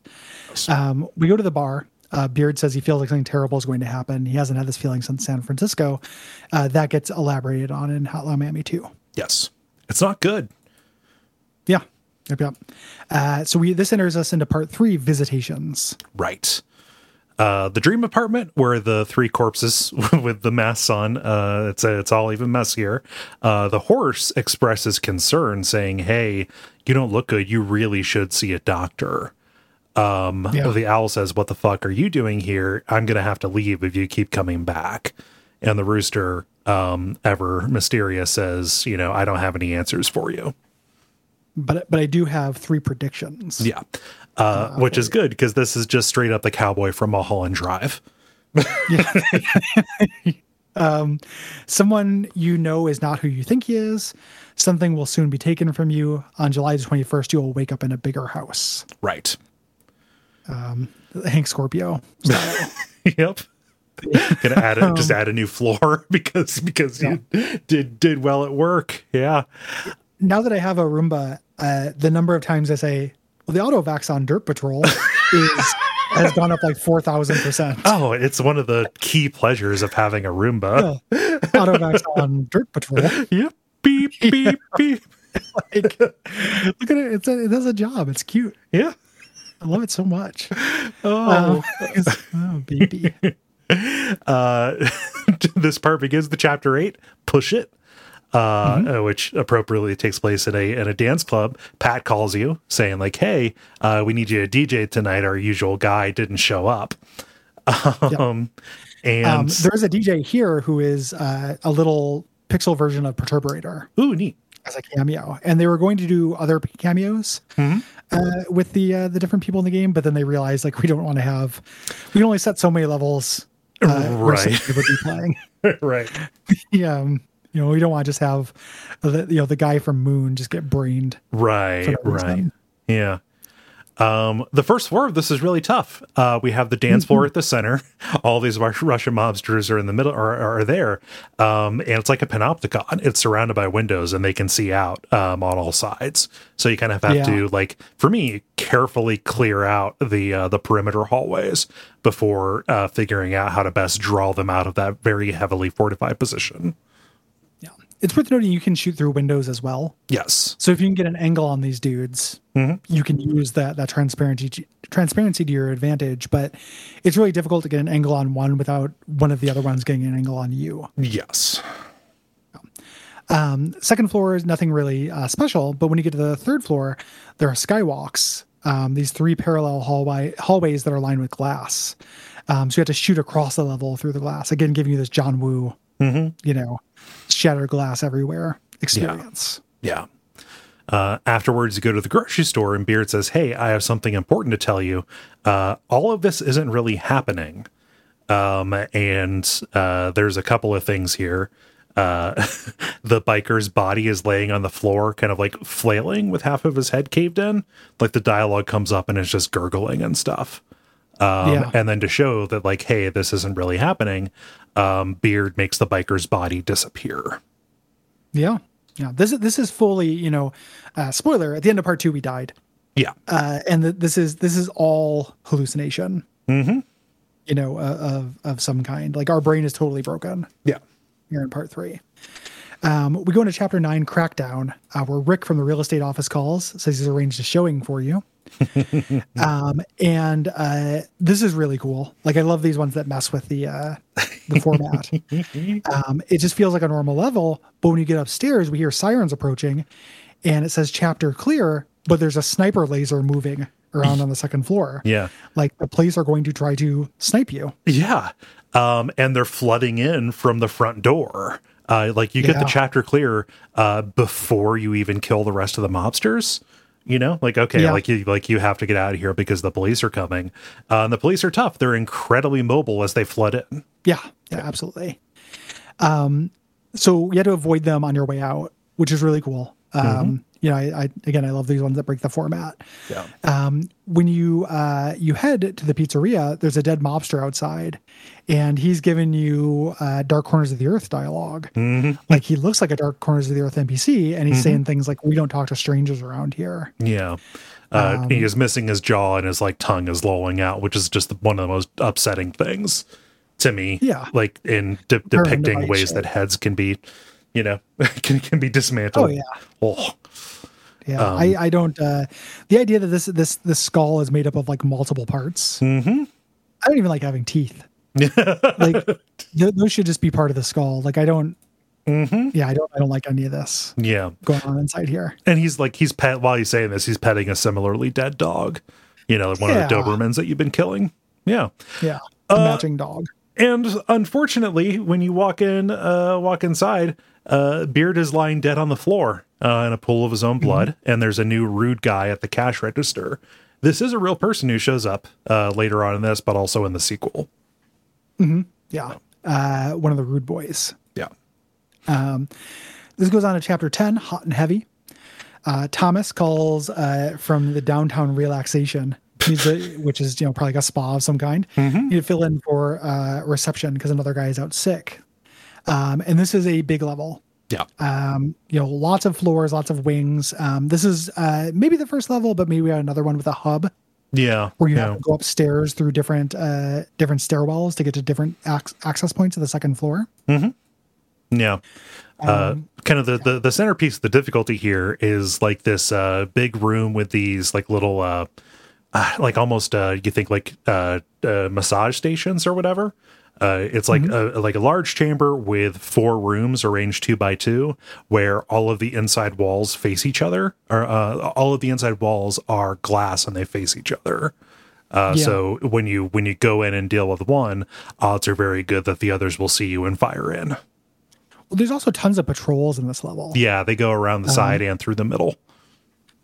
Um, we go to the bar. Uh, Beard says he feels like something terrible is going to happen. He hasn't had this feeling since San Francisco. Uh, that gets elaborated on in Hotline Miami too. Yes, it's not good. Yeah. Yep, yep. Uh, so we this enters us into part three, visitations. Right. Uh, the dream apartment where the three corpses with the masks on, uh, it's it's all even messier. Uh, the horse expresses concern, saying, "Hey, you don't look good. You really should see a doctor." Um, Yeah. The owl says, "What the fuck are you doing here? I'm gonna have to leave if you keep coming back." And the rooster um, ever mysterious, says, you know, I don't have any answers for you. But but I do have three predictions. Yeah. Uh, which is good because this is just straight up the cowboy from Mulholland Drive. Um, someone you know is not who you think he is. Something will soon be taken from you. On July the 21st, you will wake up in a bigger house. Right. Hank Scorpio. yep. Gonna add a, just add a new floor because because you did did well at work. Yeah. Now that I have a Roomba, uh, the number of times I say, well, the autovax on Dirt Patrol is has gone up like 4,000%. Oh, it's one of the key pleasures of having a Roomba. autovax on Dirt Patrol. Yep. Beep beep beep. Like, look at it. It's a, it does a job. It's cute. Yeah. I love it so much. Oh. It's- oh, baby. uh, this part begins the chapter eight. Push it, uh, Mm-hmm. uh, which appropriately takes place in a in a dance club. Pat calls you saying like, "Hey, uh, we need you to DJ tonight. Our usual guy didn't show up." Um, and Um, there's a DJ here who is uh, a little pixel version of Perturbator ooh, neat. as a cameo, and they were going to do other cameos Mm-hmm. uh, with the uh, the different people in the game, but then they realized like we don't want to have we can only set so many levels. Uh, Right. be playing. right. yeah, um, you know we don't want to just have the you know the guy from Moon just get brained. Right, right. Yeah. Um, the first floor of this is really tough. Uh, we have the dance floor at the center. All these Russian mobsters are in the middle, are, are there. Um, and it's like a panopticon. It's surrounded by windows and they can see out um, on all sides. So you kind of have Yeah. to, like, for me, carefully clear out the uh, the perimeter hallways before uh, figuring out how to best draw them out of that very heavily fortified position. It's worth noting you can shoot through windows as well. Yes. So if you can get an angle on these dudes, you can use that that transparency transparency to your advantage. But it's really difficult to get an angle on one without one of the other ones getting an angle on you. Yes. Second floor is nothing really uh, special, but when you get to the third floor, there are skywalks. Um, these three parallel hallway hallways that are lined with glass. Um, so you have to shoot across the level through the glass. Again, giving you this John Woo, you know, shattered glass everywhere experience. Yeah. Uh, afterwards, you go to the grocery store, and Beard says, Hey, I have something important to tell you. Uh, all of this isn't really happening. Um, and uh, there's a couple of things here. Uh, the biker's body is laying on the floor, kind of like flailing with half of his head caved in. Like the dialogue comes up and it's just gurgling and stuff. Um, Yeah. And then to show that, like, hey, this isn't really happening, um, Beard makes the biker's body disappear. Yeah, yeah. This is this is fully, you know, uh, spoiler. At the end of part two, we died, Yeah. uh, and th- this is this is all hallucination. Mm-hmm. You know, uh, of of some kind. Like our brain is totally broken Yeah. here in part three. Um, we go into chapter nine, Crackdown, uh, where Rick from the real estate office calls, says he's arranged a showing for you. um, and uh, this is really cool. Like I love these ones that mess with the uh, the format. um, it just feels like a normal level, but when you get upstairs, we hear sirens approaching, and it says chapter clear, but there's a sniper laser moving around on the second floor. Yeah. Like the police are going to try to snipe you. Yeah. Um, and they're flooding in from the front door. Uh, like you get the chapter clear uh, before you even kill the rest of the mobsters. You know, like okay, Yeah. like you like you have to get out of here because the police are coming. Uh, and the police are tough. They're incredibly mobile as they flood in. Yeah, yeah, absolutely. Um, so you had to avoid them on your way out, which is really cool. Um, you know, I, I again, I love these ones that break the format. Yeah. Um, when you uh, you head to the pizzeria, there's a dead mobster outside, and he's giving you uh, Dark Corners of the Earth dialog Like he looks like a Dark Corners of the Earth NPC, and he's saying things like, "We don't talk to strangers around here." Yeah. Uh, Um, he is missing his jaw and his like tongue is lolling out, which is just one of the most upsetting things to me. Yeah. Like in de- depicting ways that heads can be, you know, can, can be dismantled. Oh, yeah. Oh, Yeah, Um, I, I don't. Uh, the idea that this this this skull is made up of like multiple parts. Mm-hmm. I don't even like having teeth. like th- those should just be part of the skull. Like I don't. Mm-hmm. Yeah, I don't. I don't like any of this yeah. going on inside here. And he's like, he's pet while he's saying this, he's petting a similarly dead dog, you know, one of the Dobermans that you've been killing. Yeah. Yeah, Uh, matching dog. and unfortunately, when you walk in, uh, walk inside, uh, Beard is lying dead on the floor uh, in a pool of his own blood, mm-hmm. and there's a new rude guy at the cash register. This is a real person who shows up uh, later on in this, but also in the sequel. Mm-hmm. Yeah, uh, one of the rude boys. Yeah. Um, this goes on to chapter ten, hot and heavy. Uh, Thomas calls uh, from the downtown relaxation which is you know probably like a spa of some kind. Mm-hmm. You fill in for uh, reception because another guy is out sick. Um, and this is a big level. Yeah. Um, you know, lots of floors, lots of wings. Um, this is uh, maybe the first level, but maybe we have another one with a hub. Yeah. Where you yeah. have to go upstairs through different uh, different stairwells to get to different ac- access points of the second floor. Mm-hmm. Yeah. Uh, um, kind of the, the, the centerpiece of the difficulty here is like this uh, big room with these like little uh, uh, like almost uh, you think like uh, uh, massage stations or whatever. Uh, it's like mm-hmm. a like a large chamber with four rooms arranged two by two, where all of the inside walls face each other. Or uh, all of the inside walls are glass and they face each other. Uh, yeah. So when you when you go in and deal with one, odds are very good that the others will see you and fire in. Well, there's also tons of patrols in this level. Yeah, they go around the um, side and through the middle.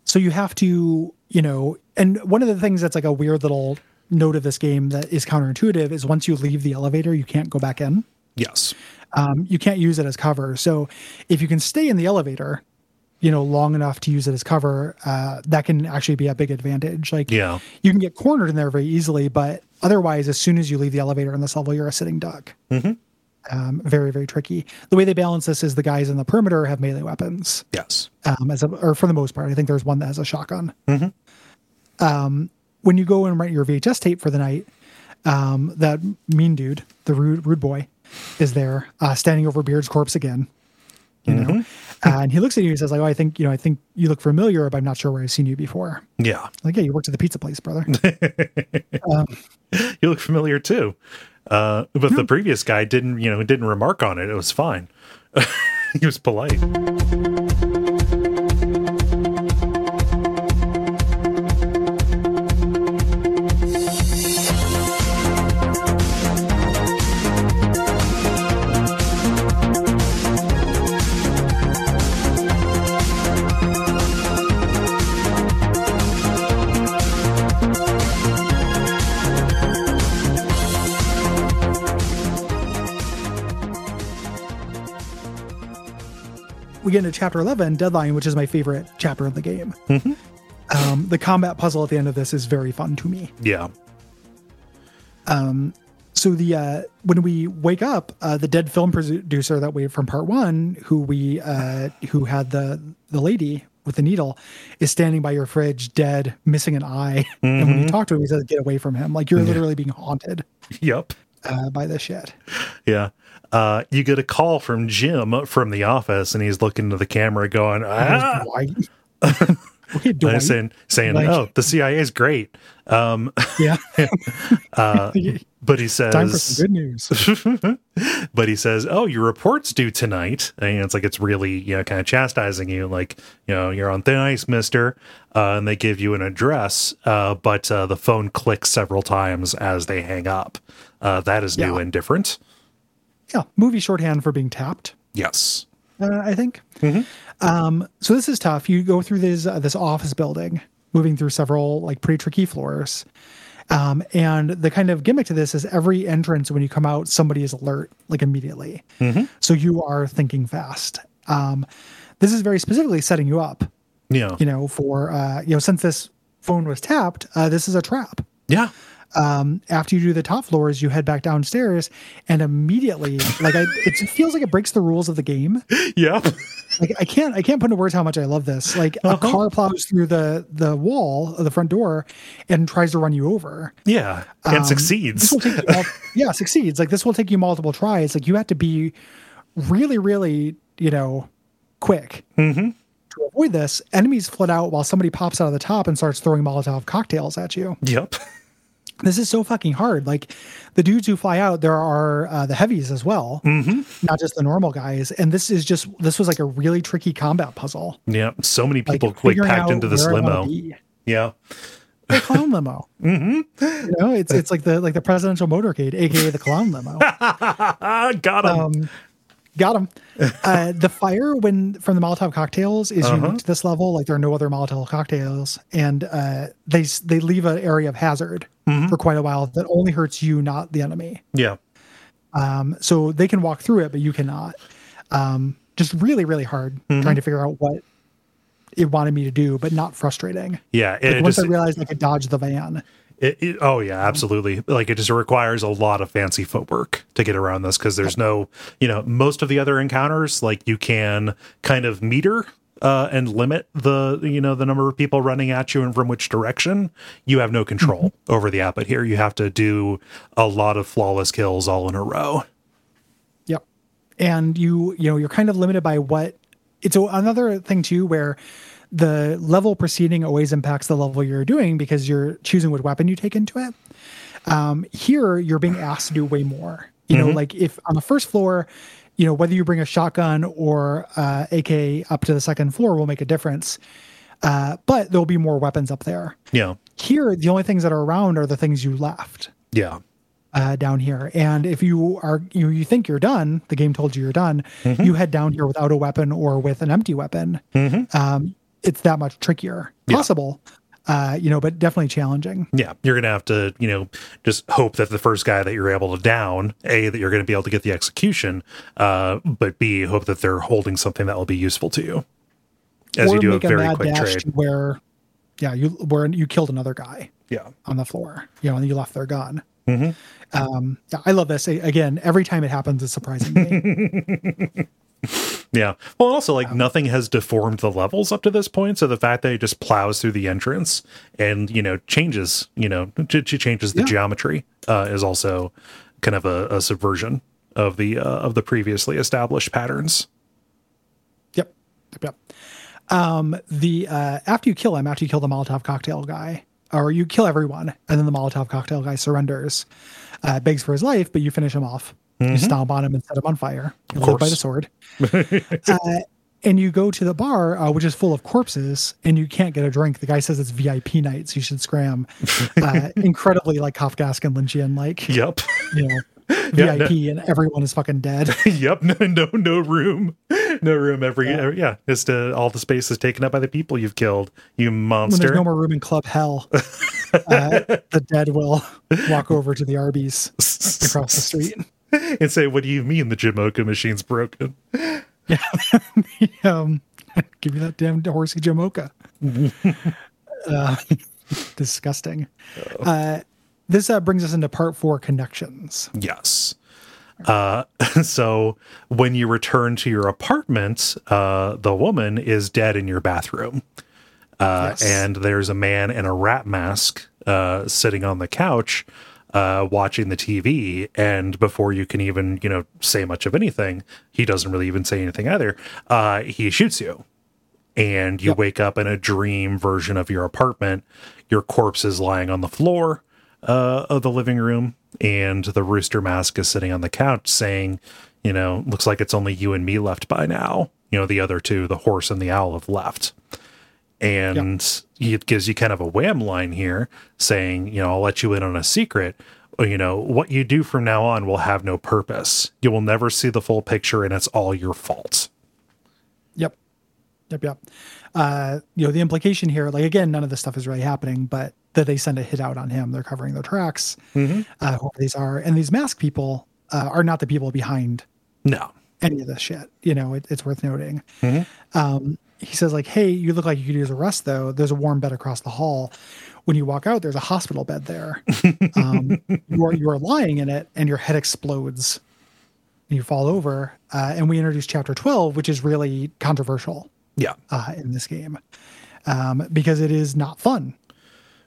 So you have to, you know, and one of the things that's like a weird little note of this game that is counterintuitive is once you leave the elevator, you can't go back in. Yes. Um, you can't use it as cover. So if you can stay in the elevator, you know, long enough to use it as cover, uh, that can actually be a big advantage. Like, yeah, you can get cornered in there very easily, but otherwise, as soon as you leave the elevator in this level, you're a sitting duck. Mm-hmm. Um, very, very tricky. The way they balance this is the guys in the perimeter have melee weapons. Yes. Um, as a, or for the most part, I think there's one that has a shotgun. Mm-hmm um, when you go and rent your VHS tape for the night, um, that mean dude, the rude rude boy, is there uh, standing over Beard's corpse again. You know, mm-hmm. uh, and he looks at you and says, "Like, oh, I think you know, I think you look familiar, but I'm not sure where I've seen you before." Yeah, like, yeah, you worked at the pizza place, brother. um, you look familiar too. Uh, but yeah. the previous guy didn't, you know, didn't remark on it. It was fine. he was polite. We get into chapter 11, Deadline, which is my favorite chapter of the game. Mm-hmm. Um, the combat puzzle at the end of this is very fun to me. Yeah. Um, so the uh, when we wake up, uh, the dead film producer that we from part one, who we uh, who had the the lady with the needle, is standing by your fridge, dead, missing an eye. Mm-hmm. And when you mm-hmm. talk to him, he says, "Get away from him!" Like you're yeah. literally being haunted. Yep. Uh, by this shit. Yeah uh, you get a call from Jim from the office, and he's looking to the camera, going, "Ah." saying, saying, like, "Oh, the CIA is great." Um, yeah, uh, but he says, "Time for some good news." but he says, "Oh, your report's due tonight." And it's like it's really, you know, kind of chastising you, like, you know, you're on thin ice, Mister. Uh, and they give you an address, uh, but uh, the phone clicks several times as they hang up. Uh, that is new yeah. and different yeah, movie shorthand for being tapped. Yes, uh, I think. Mm-hmm. Um, so this is tough. You go through this uh, this office building, moving through several like pretty tricky floors. Um, and the kind of gimmick to this is every entrance when you come out, somebody is alert like immediately. Mm-hmm. So you are thinking fast. Um, this is very specifically setting you up. Yeah, you know, for uh, you know, since this phone was tapped, uh, this is a trap. Yeah, um, after you do the top floors, you head back downstairs, and immediately, like, I, it feels like it breaks the rules of the game. Yeah, like I can't, I can't put into words how much I love this. Like, uh-huh. a car plows through the the wall of the front door and tries to run you over. Yeah, and um, succeeds. Mul- yeah, succeeds. Like this will take you multiple tries. Like you have to be really, really, you know, quick. Mm-hmm to avoid this, enemies flood out while somebody pops out of the top and starts throwing Molotov cocktails at you. Yep. This is so fucking hard. Like the dudes who fly out, there are uh, the heavies as well, mm-hmm. not just the normal guys. And this is just this was like a really tricky combat puzzle. Yeah, so many people like, quick packed into this limo. Yeah. the clown limo. mm-hmm. You know, it's it's like the like the presidential motorcade, aka the clown limo. Got him. Um, got him. Uh, the fire when from the Molotov cocktails is Uh-huh. unique to this level. Like there are no other Molotov cocktails, and uh, they they leave an area of hazard Mm-hmm. for quite a while that only hurts you, not the enemy. yeah. Um, so they can walk through it, but you cannot. Um, just really, really hard Mm-hmm. trying to figure out what it wanted me to do, but not frustrating. Yeah. Like, once just, I realized I could dodge the van. It, it, oh yeah, absolutely. Like it just requires a lot of fancy footwork to get around this because there's no, you know, most of the other encounters like you can kind of meter uh, and limit the you know the number of people running at you and from which direction. You have no control over the app, but here you have to do a lot of flawless kills all in a row. Yep. And you, you know, you're kind of limited by what it's another thing too, where the level proceeding always impacts the level you're doing because you're choosing what weapon you take into it. Um, here, you're being asked to do way more. You know, like if on the first floor, you know, whether you bring a shotgun or uh, AK up to the second floor will make a difference. Uh, but there'll be more weapons up there. Yeah, Here, the only things that are around are the things you left yeah, uh, down here. And if you are you you think you're done, the game told you you're done. You head down here without a weapon or with an empty weapon. Um, it's that much trickier. Possible, uh, you know, but definitely challenging. yeah. You're gonna have to you know just hope that the first guy that you're able to down, a that you're gonna be able to get the execution, uh, but b hope that they're holding something that will be useful to you as or you do a very mad quick trade. where, yeah, you where you killed another guy Yeah. on the floor, you know, and you left their gun. Mm-hmm. Um, yeah, I love this. Again, every time it happens, it's surprising me. Yeah. Well, also, like, nothing has deformed the levels up to this point. So the fact that it just plows through the entrance and, you know, changes, you know, ch- ch- changes the Yeah. geometry uh, is also kind of a, a subversion of the uh, of the previously established patterns. Yep. Yep. Yep. Um, the uh, after you kill him, after you kill the Molotov cocktail guy, or you kill everyone, and then the Molotov cocktail guy surrenders, uh, begs for his life, but you finish him off. You stomp on him and set him on fire. You live by the sword. uh, and you go to the bar, uh, which is full of corpses, and you can't get a drink. The guy says it's VIP night, so you should scram. Uh, incredibly like Kafkaesque and Lynchian, like Yep. you know, Yeah, VIP, and everyone is fucking dead. yep. No, no, no room. No room. Every, every yeah. Just uh, all the space is taken up by the people you've killed. You when monster. there's no more room in club hell uh, the dead will walk over to the arby's across the street and say, "What do you mean the Jamocha machine's broken?" um, give me that damn horsey jamocha uh, disgusting uh, this uh, brings us into part four connections Yes. Uh, so when you return to your apartment, uh, the woman is dead in your bathroom. Uh, Yes. and there's a man in a rat mask uh, sitting on the couch uh, watching the TV. And before you can even, you know, say much of anything, he doesn't really even say anything either. Uh, he shoots you. And you Yep. wake up in a dream version of your apartment. Your corpse is lying on the floor uh, of the living room, and the rooster mask is sitting on the couch saying, You know, looks like it's only you and me left by now. You know, the other two, the horse and the owl, have left and it gives you kind of a wham line here saying, you know, I'll let you in on a secret. You know, what you do from now on will have no purpose. You will never see the full picture, and it's all your fault. yep yep yep uh, you know the implication here like again none of this stuff is really happening but that they send a hit out on him they're covering their tracks uh, whoever these are and these mask people uh, are not the people behind No. any of this shit. You know, it, it's worth noting. Um, he says like, "Hey, you look like you could use a rest though. There's a warm bed across the hall. When you walk out, there's a hospital bed there. Um, you are you are lying in it, and your head explodes, and you fall over. Uh, and we introduce chapter 12, which is really controversial Yeah. uh, in this game um, because it is not fun.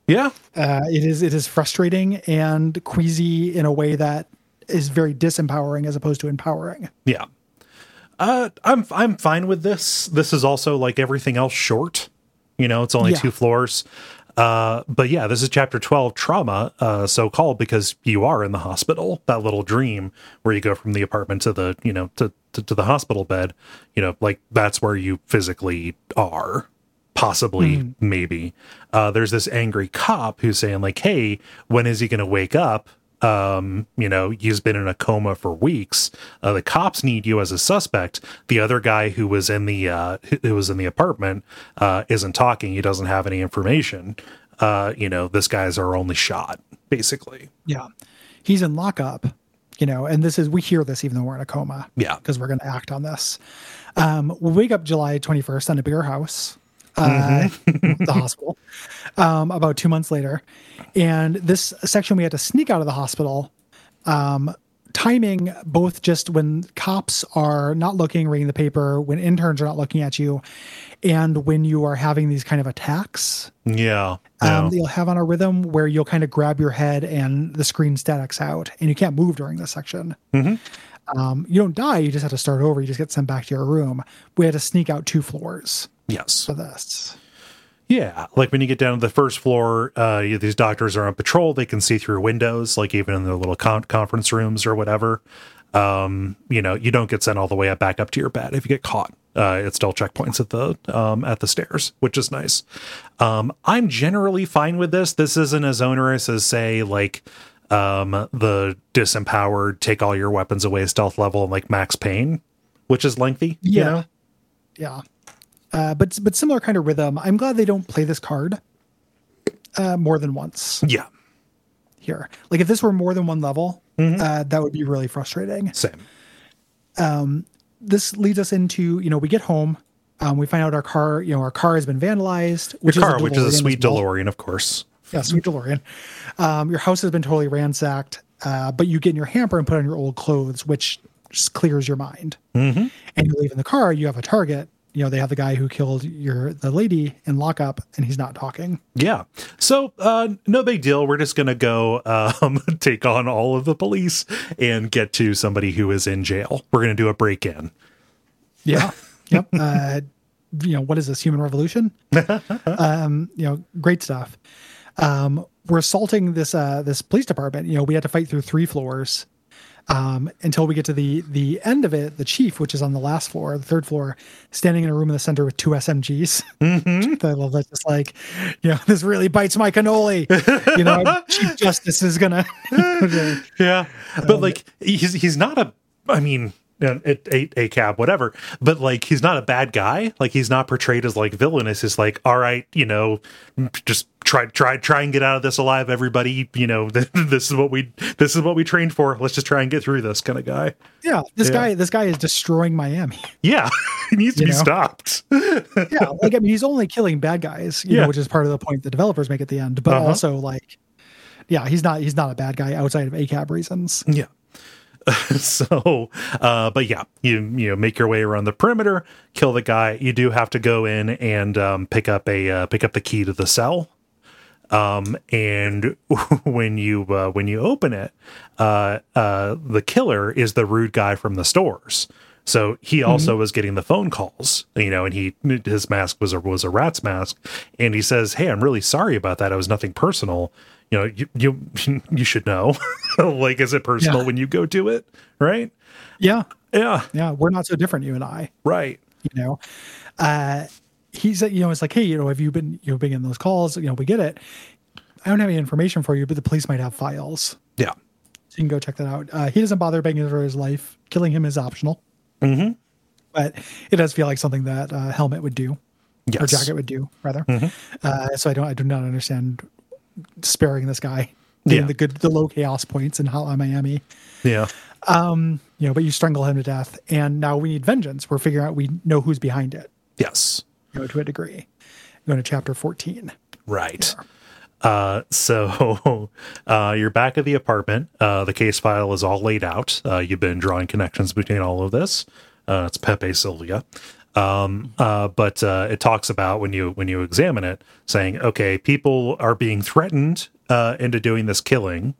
Yeah. Uh, it is it is frustrating and queasy in a way that is very disempowering as opposed to empowering. Yeah. Uh, I'm I'm fine with this. This is also like everything else short. You know, it's only Yeah. two floors. Uh, but yeah, this is chapter 12 trauma, uh, so called because you are in the hospital, that little dream where you go from the apartment to the, you know, to, to, to the hospital bed, you know, like that's where you physically are possibly, mm. maybe. Uh, there's this angry cop who's saying, like, hey, when is he going to wake up? Um, you know, he's been in a coma for weeks. Uh, the cops need you as a suspect. The other guy who was in the uh, who was in the apartment uh, isn't talking. He doesn't have any information. Uh, you know, this guy's our only shot, basically. Yeah, he's in lockup. You know, and this is we hear this even though we're in a coma. Yeah, because we're going to act on this. Um, we'll wake up July 21st on a bigger house uh, mm-hmm. the hospital um, about two months later. And this section, we had to sneak out of the hospital. Um, timing both just when cops are not looking, reading the paper, when interns are not looking at you, and when you are having these kind of attacks. Yeah. Um, you'll have on a rhythm where you'll kind of grab your head and the screen statics out, and you can't move during this section. Mm-hmm. Um, you don't die, you just have to start over. You just get sent back to your room. We had to sneak out two floors. Yes. For this. Yeah, like when you get down to the first floor, uh, these doctors are on patrol. They can see through windows, like even in their little con- conference rooms or whatever. Um, you know, you don't get sent all the way up back up to your bed if you get caught. Uh, it's still checkpoints at the um, at the stairs, which is nice. Um, I'm generally fine with this. This isn't as onerous as say like um, the disempowered, take all your weapons away stealth level and like Max Payne, which is lengthy. Yeah, you know? yeah. Uh, but but similar kind of rhythm. I'm glad they don't play this card uh, more than once. Yeah. Here, like if this were more than one level, mm-hmm. uh, that would be really frustrating. Same. Um, this leads us into you know we get home, um, we find out our car you know our car has been vandalized, which your car, is which is a sweet well. DeLorean, of course. Yeah, sweet DeLorean. Um, your house has been totally ransacked, uh, but you get in your hamper and put on your old clothes, which just clears your mind. Mm-hmm. And you leave in the car, you have a target, you know they have the guy who killed your the lady in lockup and he's not talking. Yeah. So uh no big deal. We're just gonna go um take on all of the police and get to somebody who is in jail. We're gonna do a break-in. Yeah. Yep. Uh you know what is this human revolution? Um you know great stuff. Um we're assaulting this uh this police department. You know we had to fight through three floors um, until we get to the the end of it. The chief, which is on the last floor, the third floor, standing in a room in the center with two SMGs. Mm-hmm. I love that. Just like, you know, this really bites my cannoli. you know, Chief Justice is gonna. yeah, but um, like he's he's not a. I mean, a, a, a cab, whatever. But like, he's not a bad guy. Like, he's not portrayed as like villainous. It's like, all right, you know, just try, try, try and get out of this alive, everybody. You know, this is what we, this is what we trained for. Let's just try and get through this kind of guy. Yeah, this yeah. guy, this guy is destroying Miami. Yeah, he needs to you be know? stopped. yeah, like I mean, he's only killing bad guys, you yeah. know, which is part of the point the developers make at the end. But uh-huh. also, like, yeah, he's not, he's not a bad guy outside of ACAB reasons. Yeah. so, uh, but yeah, you you know make your way around the perimeter, kill the guy. You do have to go in and um, pick up a uh, pick up the key to the cell. Um, and when you uh, when you open it, uh, uh, the killer is the rude guy from the stores. So he mm-hmm. also mm-hmm. was getting the phone calls, you know, and he his mask was a was a rat's mask, and he says, "Hey, I'm really sorry about that. It was nothing personal you know you you, you should know like is it personal yeah. when you go do it right? Yeah. Yeah. Yeah we're not so different you and i. Right. You know uh he's you know it's like hey you know have you been you've been in those calls? You know we get it. I don't have any information for you but the police might have files. Yeah. So you can go check that out. Uh, he doesn't bother begging for his life. Killing him is optional. Mm-hmm. but it does feel like something that uh, helmet would do. Yes. or jacket would do rather. Mm-hmm. uh, so i don't i do not understand sparing this guy getting yeah. the good the low chaos points in Hotline Miami. Yeah. Um, you know, but you strangle him to death, and now we need vengeance. We're figuring out we know who's behind it. Yes. You know, to a degree. Going to chapter fourteen. Right. Uh, so uh, you're back at the apartment. Uh, the case file is all laid out. Uh, you've been drawing connections between all of this. Uh, it's Pepe Silvia. Um, uh, but uh, it talks about when you when you examine it, saying, okay, people are being threatened uh, into doing this killing,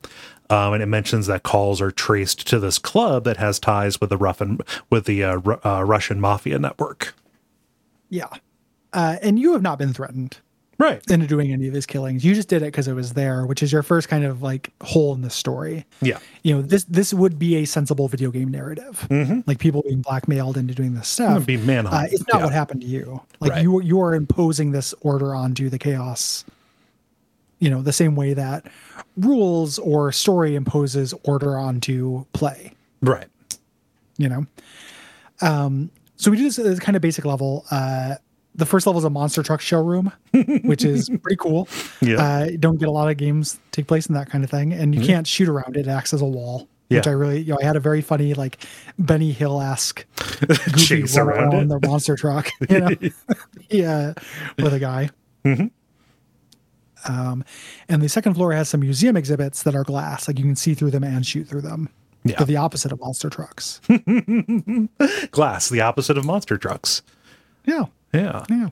um, and it mentions that calls are traced to this club that has ties with the Russian with the uh, uh, Russian mafia network. Yeah, uh, and you have not been threatened. Right. into doing any of his killings. You just did it because it was there, which is your first kind of like hole in the story. Yeah. You know, this this would be a sensible video game narrative, like people being blackmailed into doing this stuff. Be manhunt. Uh, it's not Yeah. what happened to you. Like Right. you you are imposing this order onto the chaos. You know, the same way that rules or story imposes order onto play. Right. You know, um, so we do this at this kind of basic level. Uh, the first level is a monster truck showroom, which is pretty cool. Yeah. Uh, don't get a lot of games take place in that kind of thing, and you can't shoot around it. It acts as a wall, which I really, you know, I had a very funny like Benny Hill esque Chase around the monster truck, you know, yeah, with a guy. Mm-hmm. Um, and the second floor has some museum exhibits that are glass, like you can see through them and shoot through them. Yeah. They're the opposite of monster trucks. Glass, the opposite of monster trucks. yeah, Yeah. yeah.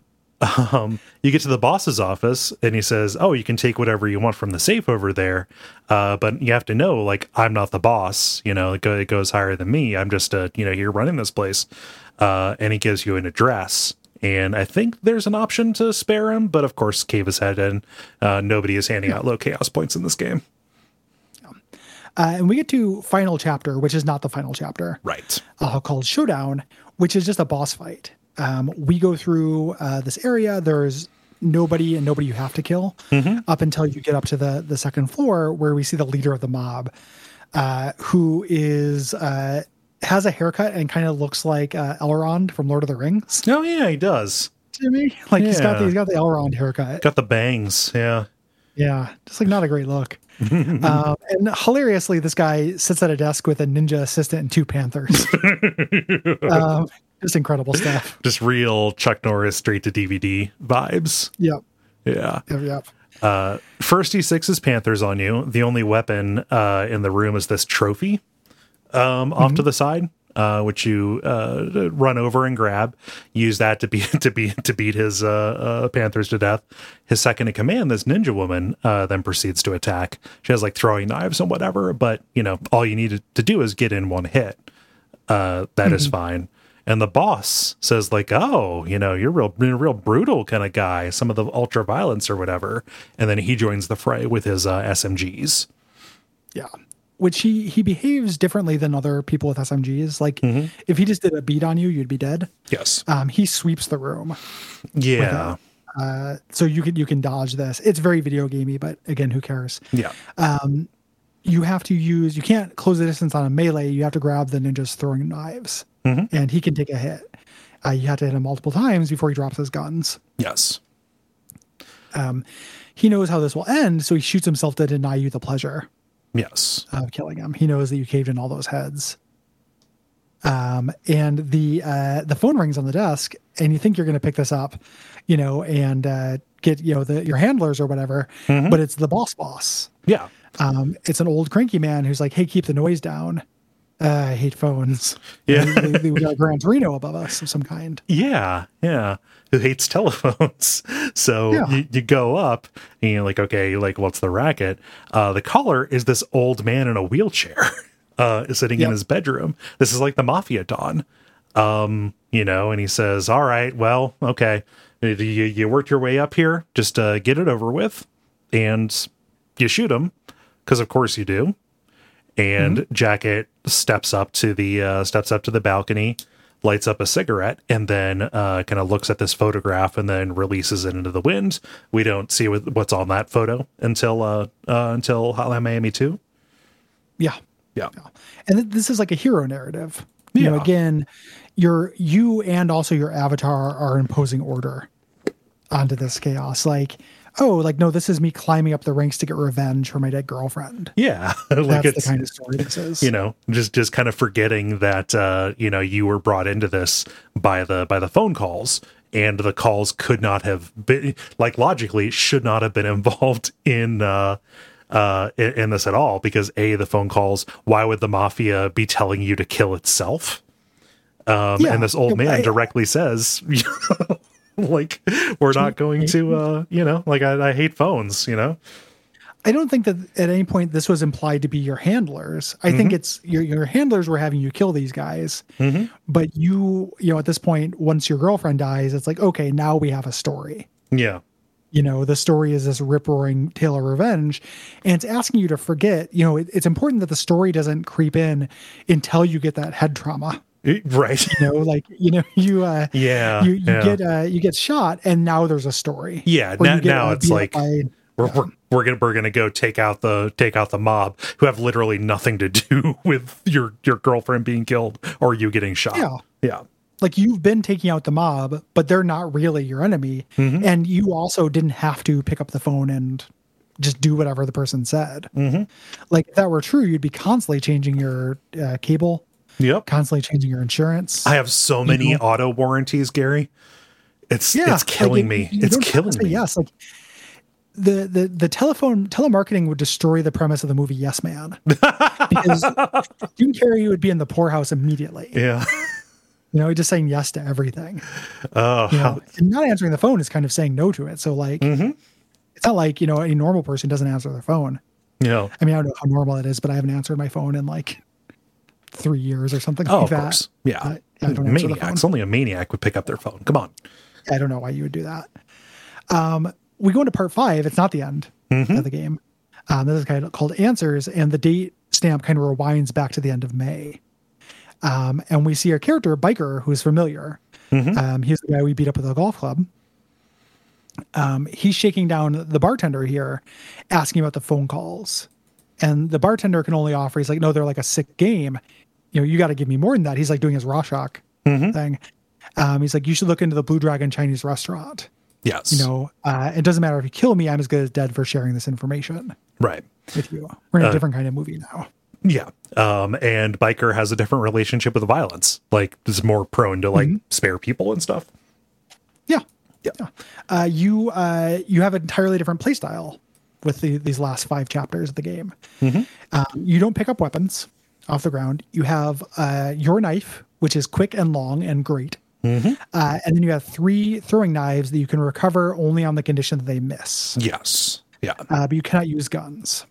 um, you get to the boss's office and he says, "Oh, you can take whatever you want from the safe over there, uh, but you have to know, like, I'm not the boss. You know, it, go, it goes higher than me. I'm just, uh, you know, here running this place." Uh, and he gives you an address, and I think there's an option to spare him, but of course, cave his head in. Uh, nobody is handing out low chaos points in this game. Uh, and we get to final chapter, which is not the final chapter. Right. uh, called Showdown, which is just a boss fight. Um, we go through uh, this area. There's nobody and nobody you have to kill up until you get up to the the second floor, where we see the leader of the mob, uh, who is uh, has a haircut and kind of looks like uh, Elrond from Lord of the Rings Oh yeah, he does. to me. Like he's got the, Yeah. he's got the Elrond haircut. Got the bangs. Yeah. Yeah, just like not a great look. um, and hilariously, this guy sits at a desk with a ninja assistant and two panthers. um, just incredible stuff. Just real Chuck Norris straight to DVD vibes. Yep. Yeah. Yep. Yep. Uh, first he sixes Panthers on you. The only weapon uh, in the room is this trophy um, off to the side, uh, which you uh, run over and grab. Use that to be to be to beat his uh, uh, Panthers to death. His second in command, this ninja woman, uh, then proceeds to attack. She has like throwing knives and whatever, but you know all you need to do is get in one hit. Uh, that is fine. And the boss says, like, oh, you know, you're real, you're a real brutal kind of guy. Some of the ultra violence or whatever. And then he joins the fray with his uh, SMGs. Yeah. Which he he behaves differently than other people with SMGs. Like if he just did a beat on you, you'd be dead. Yes. Um, he sweeps the room, Yeah. uh, so you can you can dodge this. It's very video gamey, but again, who cares? Yeah. You have to use you can't close the distance on a melee. You have to grab the ninja's throwing knives, and he can take a hit. Uh, you have to hit him multiple times before he drops his guns. Yes. He knows how this will end, so he shoots himself to deny you the pleasure. Yes. of killing him. He knows that you caved in all those heads. Um, and the uh, the phone rings on the desk, and you think you're going to pick this up, you know, and uh, get you know the your handlers or whatever, but it's the boss boss. Yeah. Um, it's an old cranky man who's like, "Hey, keep the noise down. Uh, I hate phones. Yeah. And we, we got a Gran Torino above us of some kind. Yeah, yeah. Who hates telephones? So Yeah. you, you go up and you're like, okay, like what's the racket? Uh, the caller is this old man in a wheelchair, uh, sitting in his bedroom. This is like the mafia don, um, you know. And he says, "All right, well, okay, you, you worked your way up here. Just uh, get it over with, and you shoot him because, of course, you do." and jacket steps up to the uh, steps up to the balcony lights up a cigarette and then uh, kind of looks at this photograph and then releases it into the wind we don't see what's on that photo until uh, uh until hotline miami 2 Yeah, yeah and th- this is like a hero narrative. You know, Yeah. again, your you and also your avatar are imposing order onto this chaos. Like, oh, like no, this is me climbing up the ranks to get revenge for my dead girlfriend. yeah like That's the kind of story this is. you know just just kind of forgetting that uh you know you were brought into this by the by the phone calls and the calls could not have been like logically should not have been involved in uh uh in, in this at all because a the phone calls why would the mafia be telling you to kill itself um Yeah. and this old man I- directly says like we're not going to uh you know like i, I hate phones you know I don't think that at any point this was implied to be your handlers. I think it's your your handlers were having you kill these guys, but you you know at this point once your girlfriend dies, it's like okay now we have a story. yeah You know, the story is this rip roaring tale of revenge, and it's asking you to forget. You know, it, it's important that the story doesn't creep in until you get that head trauma. Right. You know, like you know, you uh, Yeah. you, you yeah. get uh, you get shot, and now there's a story. Yeah, Or now- get, now uh, it's like- by- we're, we're, we're gonna we're gonna go take out the take out the mob who have literally nothing to do with your your girlfriend being killed or you getting shot. Yeah. Yeah. like you've been taking out the mob, but they're not really your enemy, Mm-hmm. and you also didn't have to pick up the phone and just do whatever the person said. Mm-hmm. Like if that were true, you'd be constantly changing your uh, cable, Yep. constantly changing your insurance. I have so many know? auto warranties, Gary. It's it's like, killing you- me. you it's don't have to killing me. Yes, like the the the telephone telemarketing would destroy the premise of the movie Yes Man because Jim Carrey would be in the poorhouse immediately. Yeah. You know, just saying yes to everything. Oh, You know, and not answering the phone is kind of saying no to it. So like, Mm-hmm. it's not like you know any normal person doesn't answer their phone. you know. I mean, I don't know how normal it is, but I haven't answered my phone in like three years or something Oh, like of that. course. Yeah. Uh, I don't Maniacs. Only a maniac would pick up their phone. Come on. I don't know why you would do that. Um, we go into part five. It's not the end Mm-hmm. of the game. Um, this is kind of called Answers, and the date stamp kind of rewinds back to the end of May. Um, and we see a character, Biker, who's familiar. Mm-hmm. Um, he's the guy we beat up at the golf club. Um, he's shaking down the bartender here, asking about the phone calls. And the bartender can only offer, he's like, no, they're like a sick game. You know, you got to give me more than that. He's like doing his Rorschach Mm-hmm. thing. Um, he's like, you should look into the Blue Dragon Chinese restaurant. Yes. You know, uh, it doesn't matter if you kill me, I'm as good as dead for sharing this information Right. with you. We're in a Uh, different kind of movie now. Yeah. Um, and Biker has a different relationship with violence. Like is more prone to like Mm-hmm. spare people and stuff. Yeah. Yeah. Uh, you uh, you have an entirely different play style with the, these last five chapters of the game. Um, you don't pick up weapons off the ground. You have uh, your knife, which is quick and long and great. Uh, and then you have three throwing knives that you can recover only on the condition that they miss. Yes. Yeah. Uh, but you cannot use guns.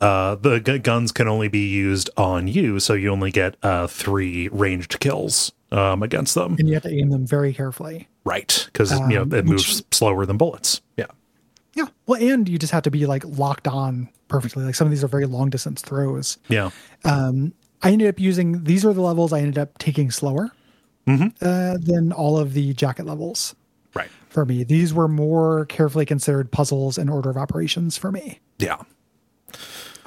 Uh, the gu- guns can only be used on you, so you only get uh, three ranged kills um, against them. And you have to aim them very carefully. Right. Because you know Um, it which- moves slower than bullets. Yeah. Yeah. Well, and you just have to be like locked on perfectly. Like some of these are very long distance throws. Yeah. Um, I ended up using these are the levels I ended up taking slower uh, than all of the jacket levels Right. for me. These were more carefully considered puzzles and order of operations for me. Yeah.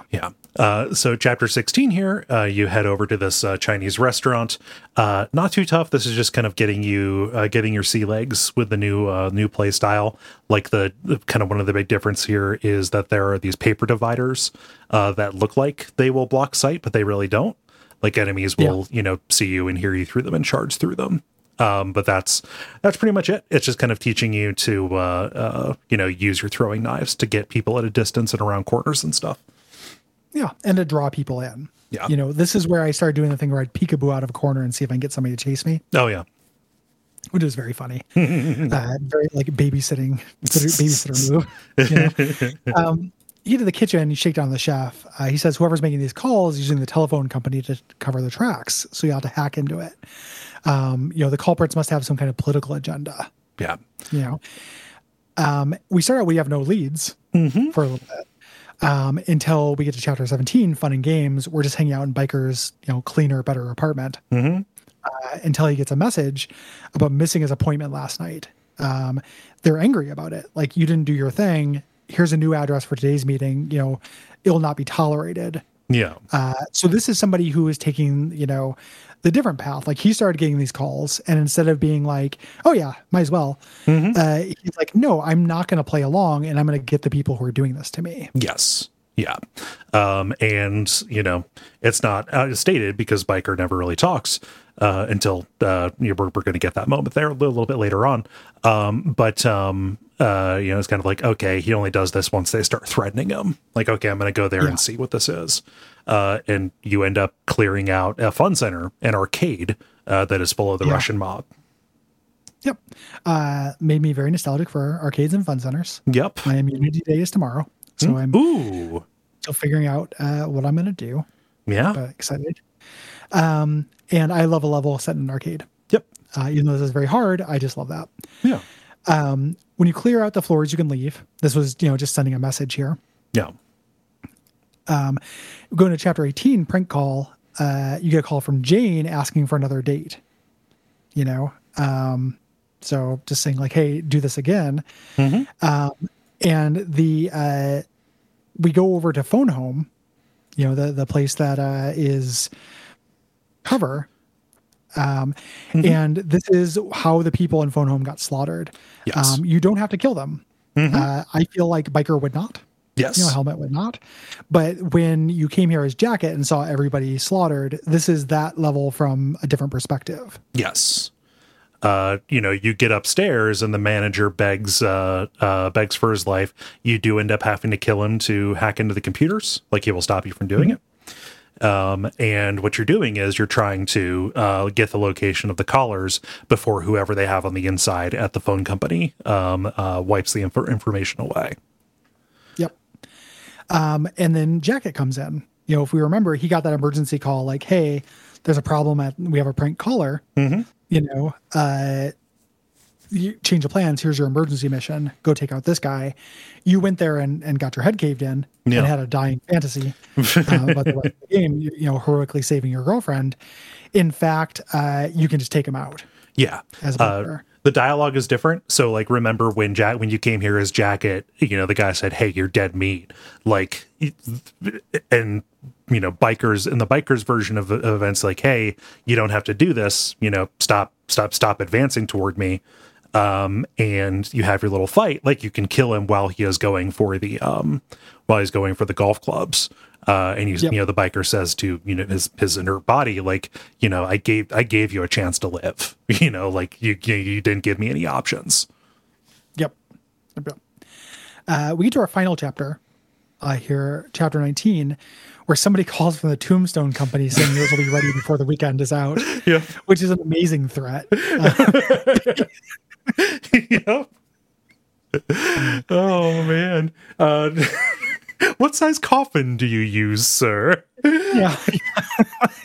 Yeah. Uh, so, chapter 16 here, uh, you head over to this uh, Chinese restaurant. Uh, not too tough. This is just kind of getting you, uh, getting your sea legs with the new, uh, new play style. Like the, the kind of one of the big difference here is that there are these paper dividers uh, that look like they will block sight, but they really don't. Like enemies will, you know, see you and hear you through them and charge through them. Um, but that's that's pretty much it. It's just kind of teaching you to, uh, uh, you know, use your throwing knives to get people at a distance and around corners and stuff. Yeah. And to draw people in. Yeah. You know, this is where I started doing the thing where I'd peekaboo out of a corner and see if I can get somebody to chase me, Oh yeah, which is very funny. uh, very like babysitting, babysitter move. You know? um, you get to the kitchen, you shake down the chef. Uh, he says, whoever's making these calls is using the telephone company to cover the tracks. So you have to hack into it. Um, you know, the culprits must have some kind of political agenda. yeah, You know, um, we start out, we have no leads for a little bit. Um, until we get to chapter 17, fun and games. We're just hanging out in Biker's, you know, cleaner, better apartment uh, until he gets a message about missing his appointment last night. Um, they're angry about it. Like, you didn't do your thing. Here's a new address for today's meeting. You know, it will not be tolerated. yeah, Uh, so this is somebody who is taking, you know, the different path. Like he started getting these calls, and instead of being like, "Oh yeah, might as well," uh, he's like, "No, I'm not going to play along, and I'm going to get the people who are doing this to me." yes, yeah. Um, and you know, it's not uh, stated because Biker never really talks uh, until uh, you know, we're, we're going to get that moment there a little, little bit later on. Um, but um, uh, you know, it's kind of like okay, he only does this once they start threatening him. Like, okay, I'm going to go there Yeah. and see what this is. Uh, and you end up clearing out a fun center, an arcade uh, that is full of the Yeah. Russian mob. Yep, uh, made me very nostalgic for arcades and fun centers. Yep. My immunity day is tomorrow, so I'm Ooh. still figuring out uh, what I'm going to do. Yeah. But excited. Um, and I love a level set in an arcade. Yep. Uh, even though this is very hard, I just love that. Yeah. Um, when you clear out the floors, you can leave. This was, you know, just sending a message here. Yeah. Um, going to chapter 18, prank call, uh, you get a call from Jane asking for another date. You know, um, so just saying like, "Hey, do this again." Um, and the uh, we go over to Phone Home, you know, the the place that uh, is cover. Um, and this is how the people in Phone Home got slaughtered. Yes. Um, you don't have to kill them. Uh, I feel like Biker would not Yes. you know, helmet would not. But when you came here as Jacket and saw everybody slaughtered, this is that level from a different perspective. Yes. Uh, you know, you get upstairs and the manager begs uh, uh, begs for his life. You do end up having to kill him to hack into the computers. Like he will stop you from doing it. Um, and what you're doing is you're trying to uh, get the location of the callers before whoever they have on the inside at the phone company um, uh, wipes the inf- information away. Yep. Um, and then Jacket comes in. You know, if we remember, he got that emergency call like, hey, there's a problem at, we have a prank caller. You know, uh, you change of plans. Here's your emergency mission. Go take out this guy. You went there and, and got your head caved in Yeah. and had a dying fantasy uh, about the the game, you, you know, heroically saving your girlfriend. In fact, uh, you can just take him out. Yeah. As a Uh, the dialogue is different. So like remember when Jack when you came here as jacket, you know, the guy said, Hey, you're dead meat. Like and you know, bikers in the bikers version of, of events like, hey, you don't have to do this, you know, stop, stop, stop advancing toward me. Um, and you have your little fight, like you can kill him while he is going for the um while he's going for the golf clubs. Uh, and you, Yep. you know the biker says to you know his his inert body like you know I gave I gave you a chance to live you know like you you, didn't give me any options Yep. Yep, yep. Uh, we get to our final chapter uh, here, chapter 19, where somebody calls from the Tombstone Company saying yours will be ready before the weekend is out, yeah which is an amazing threat. yeah oh man uh, what size coffin do you use sir yeah.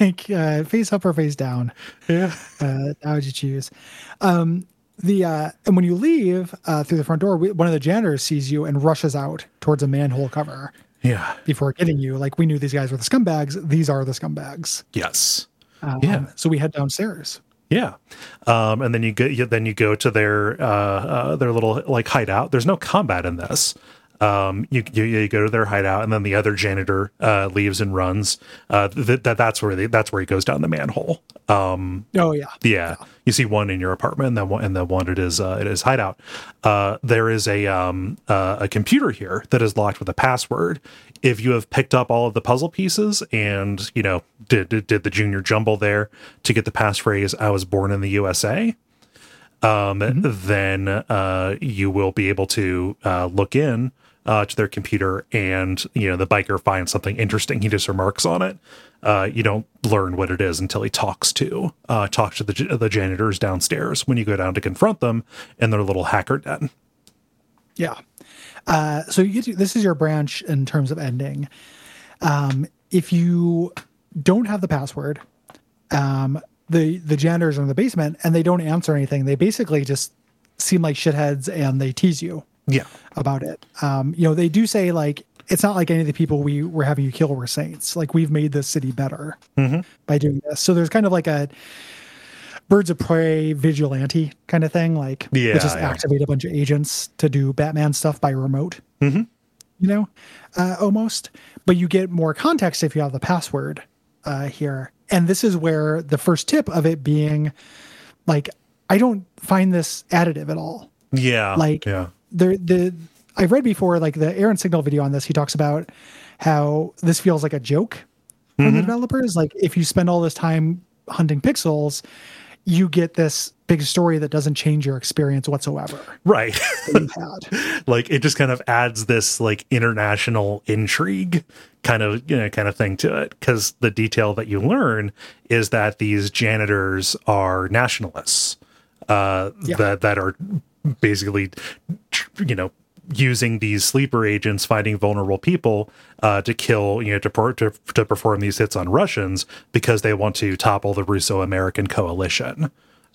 like, uh, face up or face down. yeah Uh, how would you choose? Um, the uh, and when you leave uh, through the front door, we, one of the janitors sees you and rushes out towards a manhole cover yeah before getting you. Like we knew these guys were the scumbags. These are the scumbags. yes Um, Yeah. So we head downstairs. Yeah, um, and then you go. You, then you go to their uh, uh, their little like hideout. There's no combat in this. Um, you, you you go to their hideout, and then the other janitor uh, leaves and runs. Uh, th- that that's where they, that's where he goes down the manhole. Um, Oh yeah. yeah, you see one in your apartment, and then one, and then one it is uh, it is hideout. Uh, there is a um, uh, a computer here that is locked with a password. If you have picked up all of the puzzle pieces and you know did did, did the junior jumble there to get the passphrase "I was born in the USA," um, then uh, you will be able to uh, look in uh, to their computer and you know the biker finds something interesting he just remarks on it uh, you don't learn what it is until he talks to uh, talks to the, the janitors downstairs when you go down to confront them in their little hacker den Yeah. Uh, so you this is your branch in terms of ending. Um, if you don't have the password, um, the the janitors are in the basement and they don't answer anything. They basically just seem like shitheads and they tease you yeah about it. Um, you know, they do say like it's not like any of the people we were having you kill were saints. Like we've made this city better by doing this. So there's kind of like a birds of prey vigilante kind of thing. Like Yeah, just yeah. activate a bunch of agents to do Batman stuff by remote. You know, uh, almost. But you get more context if you have the password uh, here. And this is where the first tip of it being like, I don't find this additive at all yeah like yeah the the I've read before like the Errant Signal video on this. He talks about how this feels like a joke from the developers. Like if you spend all this time hunting pixels, you get this big story that doesn't change your experience whatsoever right that you've had. like it just kind of adds this like international intrigue kind of you know kind of thing to it because the detail that you learn is that these janitors are nationalists uh Yeah. that that are basically you know using these sleeper agents finding vulnerable people uh, to kill you know to, per- to to perform these hits on Russians because they want to topple the Russo-American coalition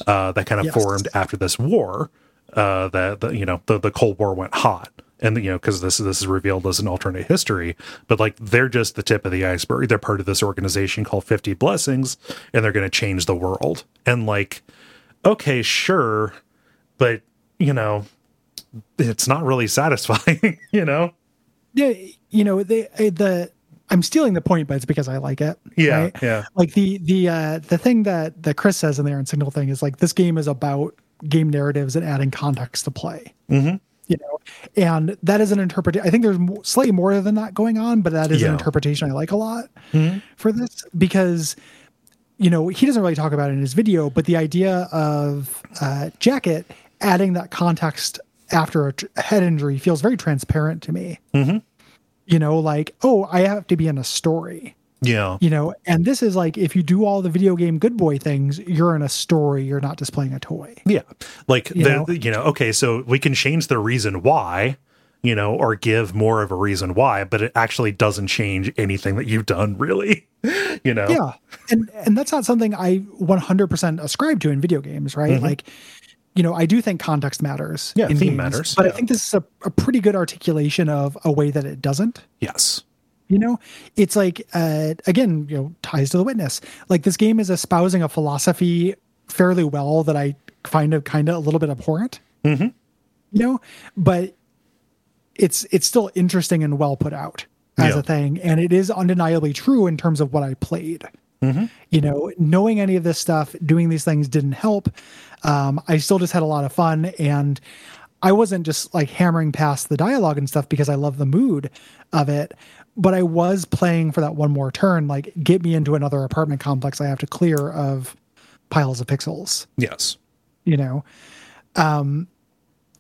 uh, that kind of Yes. formed after this war uh, that the, you know the the Cold War went hot, and you know because this this is revealed as an alternate history, but like they're just the tip of the iceberg. They're part of this organization called Fifty Blessings, and they're going to change the world. And like, okay, sure, but you know, it's not really satisfying. you know. Yeah, you know they eh, the I'm stealing the point, but it's because I like it. Yeah, right? yeah. Like the the uh the thing that that Chris says in Errant Signal thing is like this game is about game narratives and adding context to play. Mm-hmm. You know, and that is an interpretation. I think there's mo- slightly more than that going on, but that is Yeah. an interpretation I like a lot Mhm. for this because you know he doesn't really talk about it in his video, but the idea of uh, Jacket adding that context after a, tr- head injury feels very transparent to me. Mhm. You know, like oh, I have to be in a story Yeah. you know and this is like if you do all the video game good boy things you're in a story you're not displaying a toy Yeah. Like You the know? you know, okay, so we can change the reason why, you know, or give more of a reason why, but it actually doesn't change anything that you've done really. you know. yeah and and that's not something i 100% ascribe to in video games right like you know i do think context matters Mm-hmm. Yeah, theme games, matters, but i think this is a, a pretty good articulation of a way that it doesn't Yes. you know it's like uh again you know ties to the witness like this game is espousing a philosophy fairly well that i find a kind of a little bit abhorrent Mhm. you know but it's it's still interesting and well put out as Yeah. a thing and it is undeniably true in terms of what i played Mm-hmm. you know knowing any of this stuff doing these things didn't help um i still just had a lot of fun and i wasn't just like hammering past the dialogue and stuff because i love the mood of it but i was playing for that one more turn like get me into another apartment complex i have to clear of piles of pixels Yes. you know um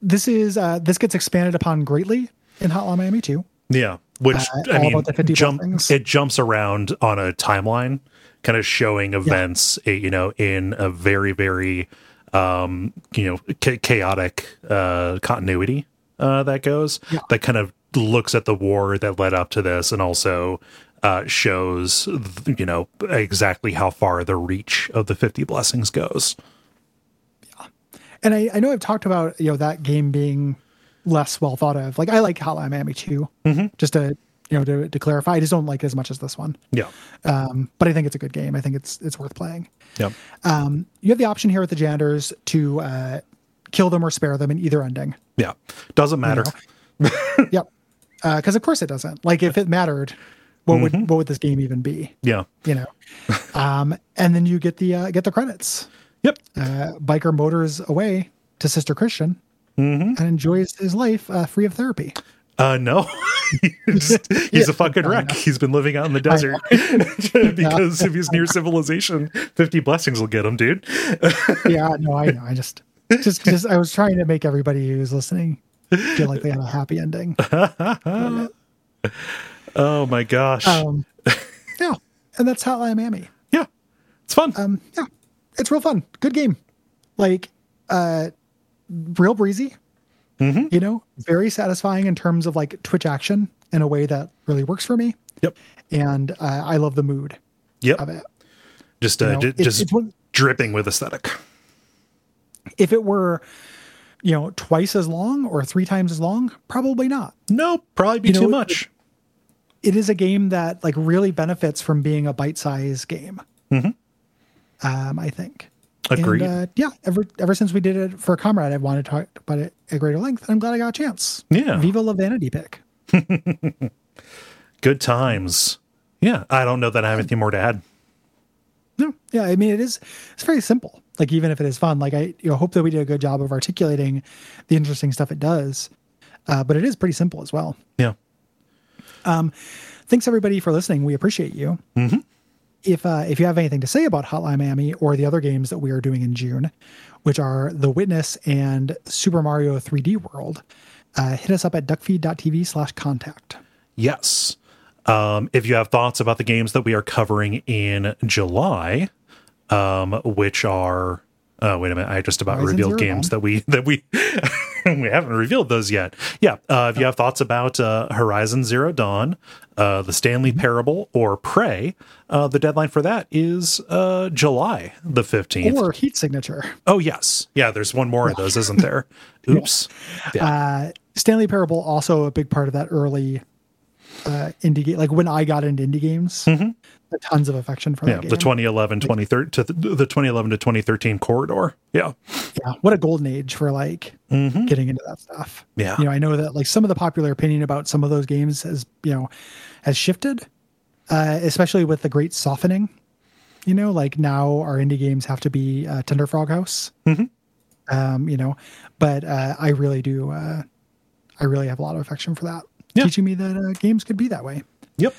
this is uh this gets expanded upon greatly in hotline miami 2 Yeah. Which Uh, I mean about the 50 jump it jumps around on a timeline, kind of showing events, eh, you know, in a very, very um, you know, cha- chaotic uh continuity uh that goes Yeah. that kind of looks at the war that led up to this and also uh shows you know exactly how far the reach of the 50 blessings goes. Yeah and I, I know I've talked about you know that game being less well thought of. Like I like Hotline Miami 2 just to you know to, to clarify. I just don't like it as much as this one, Yeah. um, but I think it's a good game. I think it's it's worth playing. Yep. Um, you have the option here with the janitors to uh, kill them or spare them in either ending. Yeah. Doesn't matter. yep, because of course it doesn't. Like if it mattered, what would what would this game even be? Yeah. You know, um, and then you get the uh, get the credits. Yep. Uh, biker motors away to Sister Christian and enjoys his life uh, free of therapy. Uh, no, he's, a fucking wreck. He's been living out in the desert because if he's near civilization, 50 blessings will get him, dude. yeah, no, I know. I just, just, just, I was trying to make everybody who's listening feel like they had a happy ending. Oh my gosh. Um, yeah, and that's Hotline Miami. yeah, it's fun. Um, yeah, it's real fun. Good game. Like, uh, real breezy. Mm-hmm. You know, very satisfying in terms of like Twitch action in a way that really works for me. yep. And uh, I love the mood Yep. of it. Just, uh, You know, ju- just it's one- dripping with aesthetic. If it were, you know, twice as long or three times as long, probably not. No, probably be You know, too it- much. it is a game that like really benefits from being a bite-sized game. Um, I think. Mm-hmm. Agreed. And, uh, yeah, ever ever since we did it for Comrade, I've wanted to talk about it at greater length, I'm glad I got a chance. Yeah. Viva la vanity pick. Good times. Yeah, I don't know that I have anything more to add. No, yeah, I mean it is. It's very simple. Like even if it is fun, like I you know hope that we did a good job of articulating the interesting stuff it does. Uh, but it is pretty simple as well. Yeah. Um, thanks everybody for listening. We appreciate you. Mm-hmm. If uh, if you have anything to say about Hotline Miami or the other games that we are doing in June, which are The Witness and Super Mario 3D World, uh, hit us up at duckfeed.tv slash contact. Yes. Um, if you have thoughts about the games that we are covering in July, um, which are Oh wait a minute! I just about Horizon revealed Zero games that we that we we haven't revealed those yet. Yeah, uh, if you have thoughts about uh, Horizon Zero Dawn, uh, the Stanley Mm-hmm. Parable, or Prey, uh, the deadline for that is uh, July the fifteenth. Or heat signature. Oh yes, yeah. There's one more of those, isn't there? Oops. Yeah. Uh, Stanley Parable also a big part of that early uh, indie game. Like when I got into indie games, tons of affection for Mm-hmm. yeah, the 2011 2013 to the, the 2011 to 2013 corridor. Yeah. yeah, what a golden age for like getting into that stuff. Mm-hmm. Yeah. you know, I know that like some of the popular opinion about some of those games has you know has shifted, uh, especially with the great softening. You know, like now our indie games have to be uh, Tender Frog House. Mm-hmm. Um, you know, but uh, I really do. Uh, I really have a lot of affection for that, Yeah. teaching me that uh, games could be that way. Yep.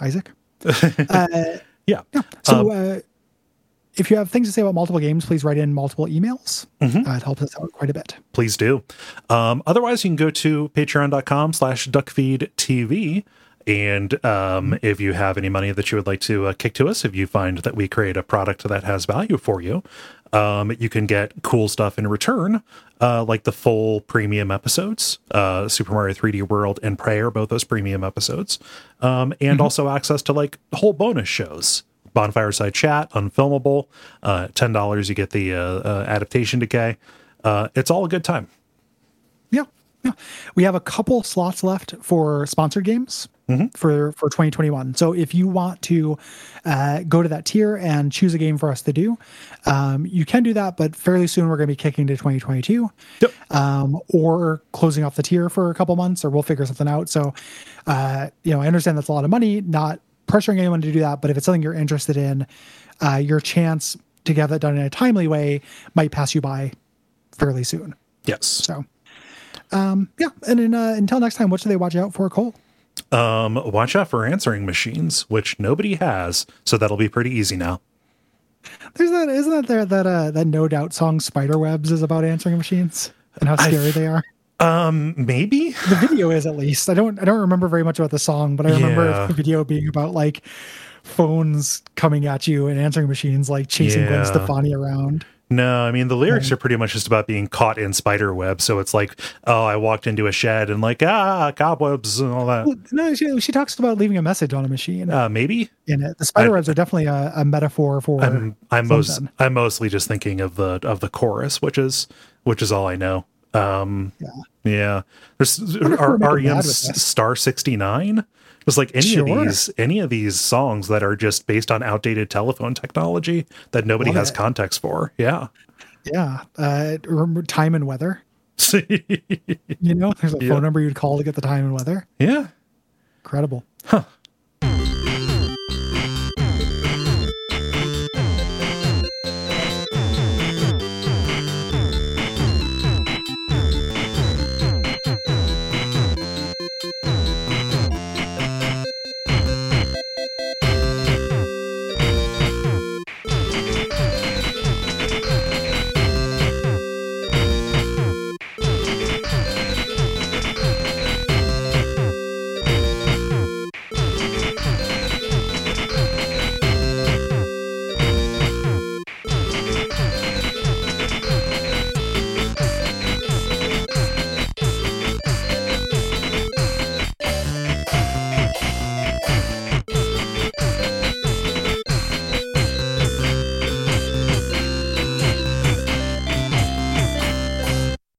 Isaac. uh, Yeah. so, uh, if you have things to say about multiple games, please write in multiple emails. Mm-hmm. Uh, it helps us out quite a bit. please do. Um, otherwise, you can go to patreon.com slash duckfeedtv. And um, if you have any money that you would like to uh, kick to us, if you find that we create a product that has value for you, um, you can get cool stuff in return, uh, like the full premium episodes, uh, Super Mario 3D World and Prey, both those premium episodes, um, and also access to like whole bonus shows. Bonfireside Chat, Unfilmable, uh, ten dollars you get the uh, uh, adaptation decay. Uh, it's all a good time. Yeah. We have a couple slots left for sponsored games for for 2021. So if you want to uh, go to that tier and choose a game for us to do, um, you can do that. But fairly soon we're going to be kicking to 2022, Yep. um, or closing off the tier for a couple months, or we'll figure something out. So, uh, you know, I understand that's a lot of money. Not pressuring anyone to do that, but if it's something you're interested in, uh, your chance to have that done in a timely way might pass you by fairly soon. Yes. So, um, yeah. And then, uh, until next time, what should they watch out for, Cole? Um, watch out for answering machines, which nobody has, so that'll be pretty easy now. There's that, isn't that there that uh, that no doubt song "Spiderwebs" is about answering machines and how scary they are. Um, maybe. The video is at least. I don't I don't remember very much about the song, but I remember Yeah. the video being about like phones coming at you and answering machines like chasing Gwen Stefani around. No, I mean the lyrics are pretty much just about being caught in spider web. So it's like, oh, I walked into a shed and like ah cobwebs and all that. Well, no, she, she talks about leaving a message on a machine Uh, maybe. in it. The spider webs are definitely a, a metaphor for. I'm I'm most. I'm mostly just thinking of the of the chorus, which is which is all I know. Um, Yeah. yeah. There's wonder if R- we're making REM bad with this. Star sixty nine. It's like any Sure. of these any of these songs that are just based on outdated telephone technology that nobody Love has it. context for. Yeah. Yeah. Uh, remember time and weather. You know, there's a Yeah. phone number you'd call to get the time and weather. yeah. Incredible. Huh.